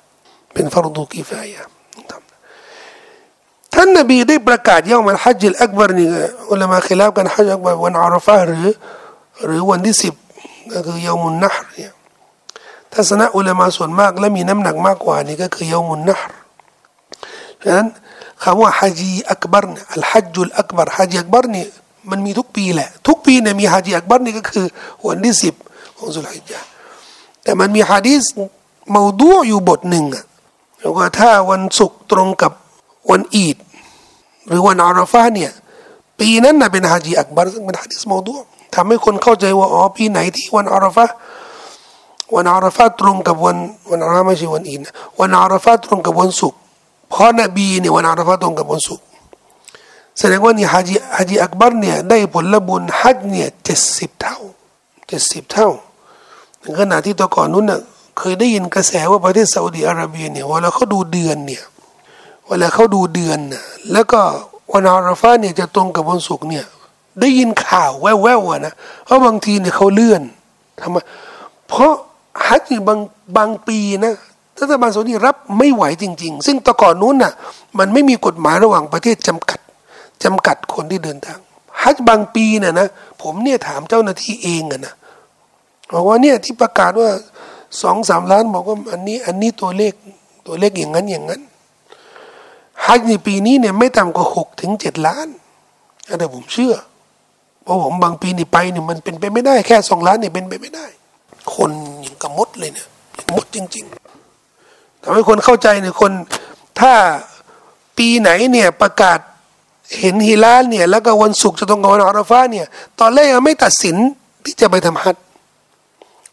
เป็นฟัรดุกิฟายะท่านนบีได้ประกาศย่อมันฮัจจิลอักบารนี่อุลามะคิลาบกันฮัจจ์อักบารวันอาราฟะหรือหรือวันที่สิบก็คือยามุนนะฮ์เนี่ยทัศนะอุลามะส่วนมาก และมีน้ำหนักมากกว่านี่ก็คือยามุนนะฮ์ ฉะนั้นคำว่าฮัจีอักบารอัลฮัจจุลอักบารฮัจีอักบารนี่มันมีทุกปีแหละ ทุกปีเนี่ยมีฮัจีอักบารนี่ก็คือวันที่สิบของสุลฮิจญะแต่มันมีฮะดีษมาดูอยู่บทหนึ่งอะแล้วก็ถ้าวันศุกร์ตรงกับวันอีด หรือวันอาราฟาเนี่ยปีนั้นนะเป็นฮาจีอักบารซึ่งเป็นฮะดิษมอดูทำให้คนเข้าใจว่าอ๋อปีไหนที่วันอาราฟาวันอาราฟาตรงกับวันวันอาราฟาไม่ใช่วันอีดวันอาราฟาตรงกับวันศุกร์ เพราะนบีเนี่ยวันอาราฟาตรงกับวันศุกร์แสดงว่านี่ฮาจีฮาจีอักบารเนี่ยได้ผลบุญฮัจเนี่ยเจ็ดสิบเท่าเจ็ดสิบเท่าในขณะที่ตัวก่อนนู้นน่ะเคยได้ยินกระแสว่าประเทศซาอุดีอาระเบียเนี่ยเวลาเขาดูเดือนเนี่ยเวลาเขาดูเดือนนะแล้วก็วันอาราฟาเนี่ยจะตรงกับวันศุกร์เนี่ยได้ยินข่าวแว่วๆนะเพราะบางทีเนี่ยเขาเลื่อนทำไมเพราะฮัจญ์บางบางปีนะ รัฐบาลซาอุดีรับไม่ไหวจริง ๆ ซึ่งตะก่อนนู้นน่ะ มันไม่มีกฎหมายระหว่างประเทศจำกัดจำกัดคนที่เดินทางฮัจบางปีเนี่ยนะผมเนี่ยถามเจ้าหน้าที่เองอะนะบอกว่าเนี่ยที่ประกาศว่าสองสามล้านบอกว่าอันนี้อันนี้ตัวเลขตัวเลขอย่างนั้นอย่างนั้นฮัจในปีนี้เนี่ยไม่ต่ำกว่าหกถึงเจ็ดล้านอันนี้ผมเชื่อเพราะผมบางปีนี่ไปเนี่ยมันเป็นไปไม่ได้แค่สองล้านเนี่ยเป็นไปไม่ได้ คนอย่างกระมดเลยเนี่ยมดจริง ๆ ทำให้คนเข้าใจเนี่ยคนถ้าปีไหนเนี่ยประกาศเห็นฮิลาลเนี่ยแล้วก็วันศุกร์จะต้องกวันอาราฟาเนี่ยตอนแรกยังไม่ตัดสินที่จะไปทำฮัจ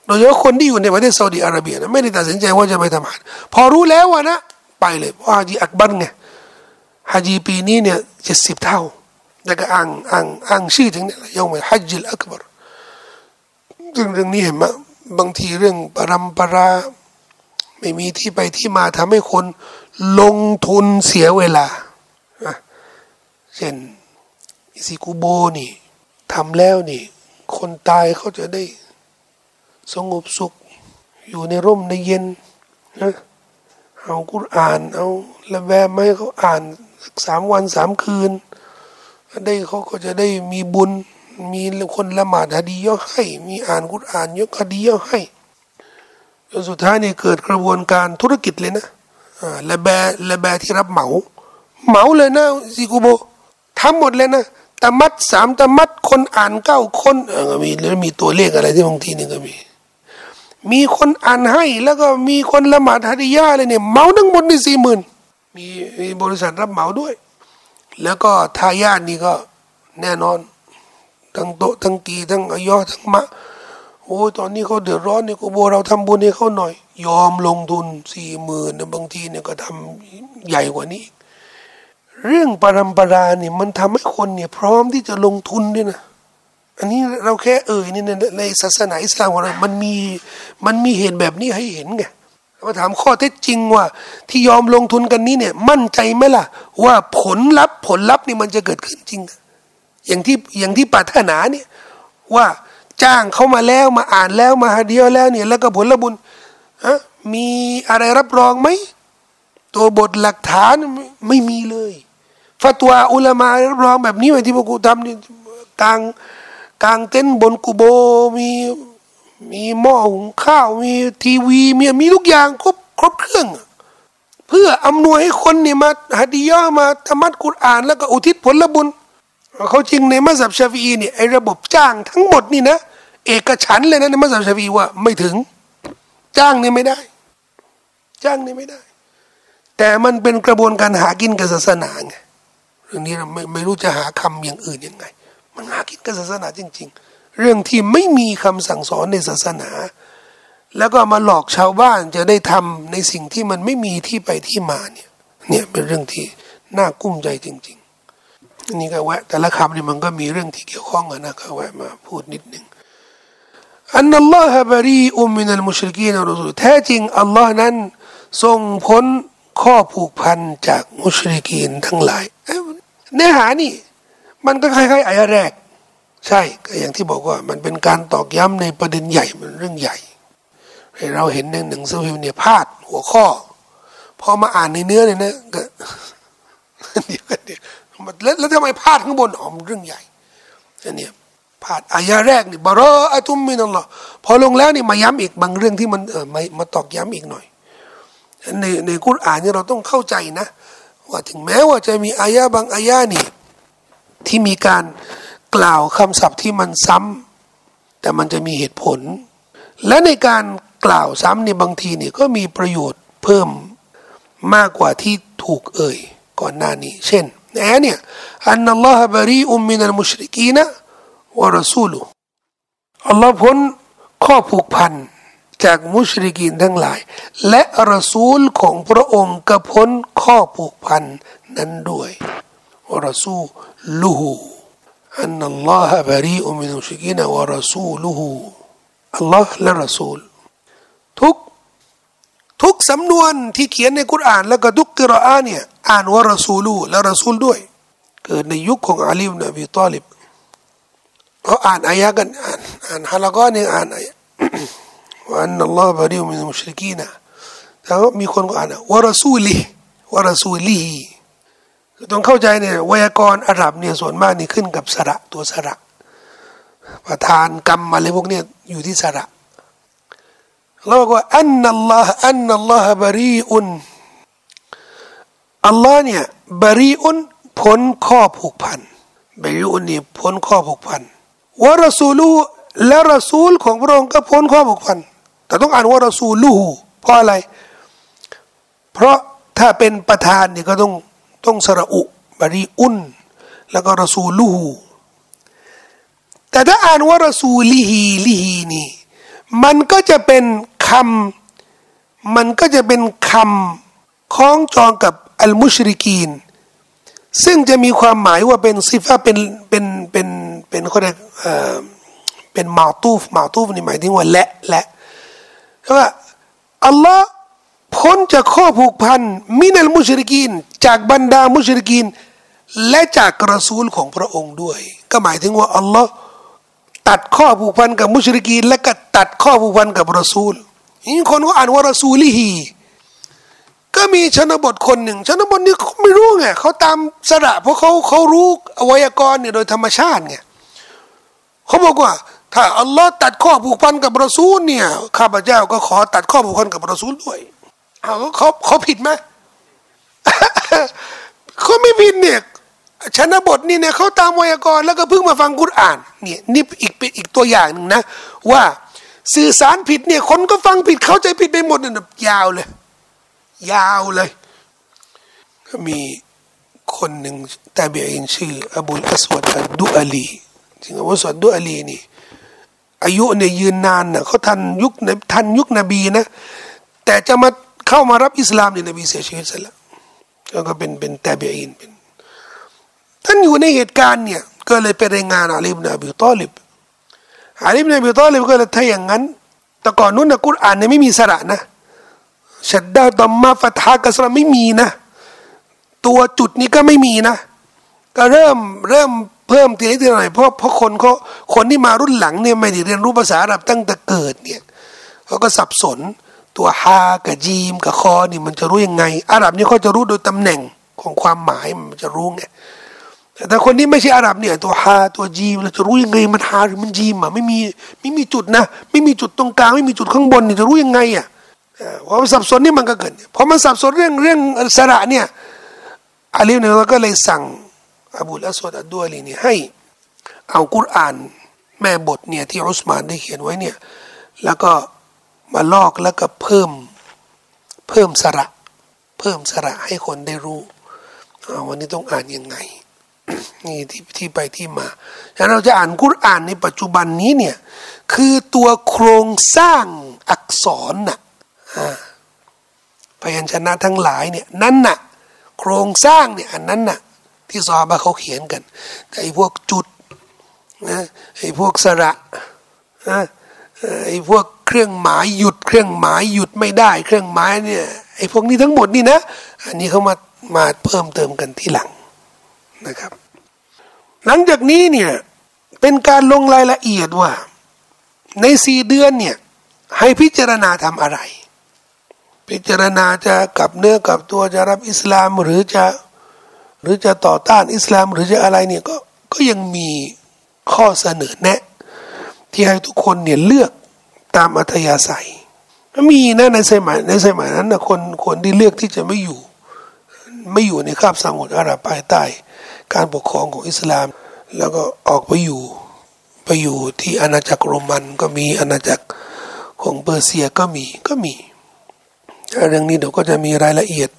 โดยเฉพาะคนที่อยู่ในประเทศซาอุดิอาระเบียนะไม่ได้ตัดสินใจว่าจะไปทำฮัจพอรู้แล้วนะไปเลยเพราะฮาจีอักบัรไงฮาจีปีนี้เนี่ยเจ็ดสิบเท่าแล้วก็อ้างอ้างอ้างชื่อถึงเนี่ยยงไปฮัจจิลอักบารเรื่องเรื่องนี้เห็นไหมบางทีเรื่องปรำปรา ไม่มีที่ไปที่มาทำให้คนลงทุนเสียเวลา เช่นอิซิกุโบนี่ทำแล้วนี่ คนตายเขาจะได้สงบสุข อยู่ในร่มในเย็นนะเอากุรอ่านเอาละแวมให้เขาอ่านสามวันสามคืน ได้เขาก็จะได้มีบุญ มีคนละหมาดฮดีย่อให้ มีอ่านกุรอ่านยกฮดีย่อให้ จนสุดท้ายนี่เกิดกระบวนการธุรกิจเลยนะอ่าละแบละแบที่รับเหมา เหมาเลยนะซิกูโบทำหมดเลยนะตะมัดสามตะมัดคนอ่านเก้าคนเออมีแล้วมีตัวเลขอะไรที่บางทีนี่ก็มี มีคนอ่านให้แล้วก็มีคนละหมาดฮดียาเลยเนี่ยเหมาทั้งหมดนี่สี่หมื่นมีมีบริษัทรับเหมาด้วย แล้วก็ทายาทนี่ก็แน่นอน ทั้งโตทั้งกีทั้งอยอทั้งมะ โอ้ตอนนี้เขาเดือดร้อนเนี่ยก็โบเราทำบุญให้เขาหน่อย ยอมลงทุนสี่หมื่นบางทีเนี่ยก็ทำใหญ่กว่านี้ เรื่องปรำปราเนี่ยมันทำให้คนเนี่ยพร้อมที่จะลงทุนด้วยนะอันนี้เราแค่เอ่ยนี่ในศาสนาอิสลามของเรามันมีมันมีเหตุแบบนี้ให้เห็นไงมาถามข้อเท็จจริงว่า ที่ยอมลงทุนกันนี้เนี่ย มั่นใจไหมล่ะ ว่าผลลัพธ์ผลลัพธ์นี่มันจะเกิดขึ้นจริง อย่างที่อย่างที่ปรารถนาเนี่ยว่า จ้างเขามาแล้วมาอ่านแล้วมาหาเดียวแล้วเนี่ยแล้วก็ผลบุญฮะมีอะไรรับรองไหมตัวบทหลักฐานไม่มีเลยฟัตวอุลามารับรองแบบนี้ไว้ที่พวกกูทำนี่กลางกลางเต็นท์บนกูโบมีมีหม้อหุงข้าวมีทีวีมีมีทุกอย่างครบครบเครื่อง เพื่ออำนวยให้คนเนี่ยมาฮัดียะมาธรรมัดกุรอ่าน แล้วก็อุทิศผลบุญเขาจริงในมัสยิดชาฟีเนี่ยไอระบบจ้างทั้งหมดนี่นะ เอกฉันเลยนะในมัสยิดชาฟีว่า ไม่ถึง จ้างนี่ไม่ได้ จ้างนี่ไม่ได้ แต่มันเป็นกระบวนการหากินกับศาสนาไงเรื่องนี้เราไม่ไม่รู้จะหาคำอย่างอื่นยังไง มันหากินกับศาสนาจริง ๆ เรื่องที่ไม่มีคำสั่งสอนในศาสนา แล้วก็มาหลอกชาวบ้านจะได้ทำในสิ่งที่มันไม่มีที่ไปที่มาเนี่ย เนี่ยเป็นเรื่องที่น่ากุ้มใจจริงๆอันนี้ก็แวะแต่ละคำนี่มันก็มีเรื่องที่เกี่ยวข้องกันนะก็แวะมาพูดนิดหนึ่ง อันนัลลอฮฺบรีอุมมินัลมุชริกีนรอซูลแท้จริงอัลลอฮ์นั้น ทรงพ้นข้อผูกพันจากมุชริกีนทั้งหลายเนื้อหานี่ มันก็คล้ายๆอายะแรก ใช่ก็อย่างที่บอกว่า มันเป็นการตอกย้ำในประเด็นใหญ่มันเรื่องใหญ่ เราเห็นในหนังสือพิมพ์เนี่ยพลาดหัวข้อพอมาอ่านในเนื้อเนี่ยนะก็เดี๋ยวกันเดี๋ยวแล้วแล้วทำไมพลาดข้างบนอ๋อมเรื่องใหญ่อันนี้ พลาดอายะแรกนี่บารออะตุมมินัลลอฮ์พอลงแล้วนี่มาย้ำอีกบางเรื่องที่มันเออมามาตอกย้ำอีกหน่อย ในในกุรอานนี่เราต้องเข้าใจนะ ว่าถึงแม้ว่าจะมีอายะบางอายะนี่ ที่มีการกล่าวคำศัพท์ที่มันซ้ำแต่มันจะมีเหตุผล และในการกล่าวซ้ำนี่บางทีนี่ก็มีประโยชน์เพิ่มมากกว่าที่ถูกเอ่ยก่อนหน้านี้ เช่นแอเนี่ยأن الله بريء من المشركين ورسوله อัลลอฮ์พ้นข้อผูกพันจากมุชริกีนทั้งหลาย และรอซูลของพระองค์ก็พ้นข้อผูกพันนั้นด้วยورسوله أن الله بريء من المشركين ورسوله อัลลอฮ์และรอซูลทุกทุกสำนวนที่เขียนในกุรอาน แล้วก็ทุกกิรอานเนี่ยอ่านว่ารอซูลูและรอซูลด้วย เกิดในยุคของอาลีบนบีตอลิบ เขาอ่านอายะกันอ่านอ่านฮาลากอนี่อ่านอายะว่าอันนัลลอฮฺบริวมินมุชริกีนะแต่ว่ามีคนก็อ่านวะรสูลีวะรสูลีคือต้องเข้าใจเนี่ยวยากรณ์อาหรับเนี่ยส่วนมากนี่ขึ้นกับสระตัวสระประธานกรรมอะไรพวกเนี้ยอยู่ที่สระเราบอกว่าอันนัลลอฮฺอันนัลลอฮฺบรีอุนอัลลอฮ์เนี่ยบรีอุนพ้นข้อผูกพันบรีอุนนี่พ้นข้อผูกพัน วะรสูลูและรสูลของพระองค์ก็พ้นข้อผูกพันแต่ต้องอ่านว่ารสูลูหูเพราะอะไร เพราะถ้าเป็นประธานเนี่ยก็ต้องต้องสระอุบริอุนแล้วก็รสูลูหูแต่ถ้าอ่านว่ารสูลีฮีลีฮีนี่มันก็จะเป็นคำมันก็จะเป็นคำคล้องจองกับอัลมุชริกีน ซึ่งจะมีความหมายว่าเป็นซิฟะเป็นเป็น เป็นเป็นเขาเรียกเป็นมาตูฟมาตูฟนี่หมายถึงว่าและและว่าอัลลอฮ์พ้นจากข้อผูกพันมินัลมุชริกีน จากบรรดามุชริกีน และจากกระซูลของพระองค์ด้วย ก็หมายถึงว่าอัลลอฮ์ตัดข้อผูกพันกับมุชริกีน และก็ตัดข้อผูกพันกับรอซูลนี่คนก็อ่านว่ารอซูลีฮีก็มีชนบทคนหนึ่ง ชนบทนี้เขาไม่รู้ไงเขาตามสระเพราะเขาเขารู้อวัยกรเนี่ยโดยธรรมชาติไง เขาบอกว่า ถ้าอัลลอฮ์ตัดข้อผูกพันกับรอซูลเนี่ยข้าพเจ้าก็ขอตัดข้อผูกพันกับรอซูลด้วยเอาเขาเขาผิดไหมเขาไม่ผิดเนี่ยชนบทนี่เนี่ยเขาตามวยากรแล้วก็เพิ่งมาฟังกุรอานเนี่ยนี่อีกเป็นอีกตัวอย่างหนึ่งนะ ว่าสื่อสารผิดเนี่ย คนก็ฟังผิดเข้าใจผิดไปหมดเนี่ยยาวเลย ยาวเลยก็มีคนหนึ่งตาเบียนชื่อ อบุลอัสวัดดุอาลี จริงๆว่าสวัดดุอลีนี่อายุเนี่ยยืนนานนะเขาทันยุคทันยุคนบีนะ แต่จะมาเข้ามารับอิสลามเนี่ยนบีเสียชีวิตซะแล้วก็เป็นเป็นตาเบียนเป็นท่านอยู่ในเหตุการณ์เนี่ยก็เลยไปรายงานอาลีบนอบีตอลิบอาลีบนอบีตอลิบก็เลยถ้าอย่างนั้น แต่ก่อนนู้นนะกุรอานเนี่ยไม่มีสระนะชัดดาดอมมาฟัตฮากัสระไม่มีนะ ตัวจุดนี้ก็ไม่มีนะ ก็เริ่มเริ่ม เพิ่มทีละทีละหน่อยเพราะเพราะคนเขาคนที่มารุ่นหลังเนี่ยไม่ได้เรียนรู้ภาษาอาหรับตั้งแต่เกิดเนี่ยเขาก็สับสนตัวฮากับจีมกับคอนี่มันจะรู้ยังไง อาหรับนี่เขาจะรู้โดยตำแหน่งของความหมายมันจะรู้ไงแต่คนที่ไม่ใช่อาหรับเนี่ยตัวฮาตัวจีมเราจะรู้ยังไงมันฮาหรือมันจีมอะไม่มีไม่มีจุดนะไม่มีจุดตรงกลางไม่มีจุดข้างบนนี่จะรู้ยังไงอะพอมันสับสนนี่มันก็เกิดพอมันสับสนเรื่องเรื่องสระเนี่ยอาลีเนี่ยก็เลยสั่ง อบูลอัสวดอัดด้วยลีนี่ให้เอากุรอานแม่บทเนี่ยที่อุสมานได้เขียนไว้เนี่ยแล้วก็มาลอกแล้วก็เพิ่มเพิ่มสระ เพิ่มสระให้คนได้รู้วันนี้ต้องอ่านยังไงนี่ที่ที่ไปที่มาแล้วเราจะอ่านกุรอานในปัจจุบันนี้เนี่ยคือตัวโครงสร้างอักษรน่ะพยัญชนะทั้งหลายเนี่ยนั่นน่ะโครงสร้างเนี่ยอันนั้นน่ะ ที่ซอบาเขาเขียนกันไอ้พวกจุดนะไอ้พวกสระนะไอ้พวกเครื่องหมายหยุด เครื่องหมายหยุดไม่ได้ เครื่องหมายเนี่ยไอ้พวกนี้ทั้งหมดนี่นะ อันนี้เขามามาเพิ่มเติมกันที่หลังนะครับ หลังจากนี้เนี่ยเป็นการลงรายละเอียดว่า ในสี่เดือนเนี่ยให้พิจารณาทำอะไร พิจารณาจะกลับเนื้อกลับตัวจะรับอิสลามหรือจะ หรือจะต่อต้านอิสลาม หรือจะอะไรเนี่ยก็ก็ยังมีข้อเสนอแนะ ที่ให้ทุกคนเนี่ยเลือกตามอัธยาศัยมีนะในสมัยในสมัยนั้นนะคนคนที่เลือกที่จะไม่อยู่ ไม่อยู่ในคาบสมุทรอาหรับภายใต้ การปกครองของอิสลาม แล้วก็ออกไปอยู่ไปอยู่ที่อาณาจักรโรมันก็มีอาณาจักรของเปอร์เซียก็มีก็มี เรื่องนี้เดี๋ยวก็จะมีรายละเอียด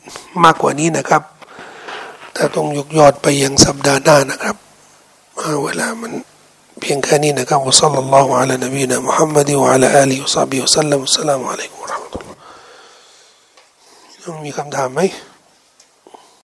มากกว่านี้นะครับ แต่ต้องยกยอดไปยังสัปดาห์หน้านะครับเวลามันเพียงแค่นี้นะครับวะซัลลัลลอฮุอะลัยนบีนะมุฮัมมัดวะอะลาอาลีวะซับบิวะสัลลัมอัสสลามุอะลัยกุมวะราะห์มะตุลลอฮ์มีคำถามไหม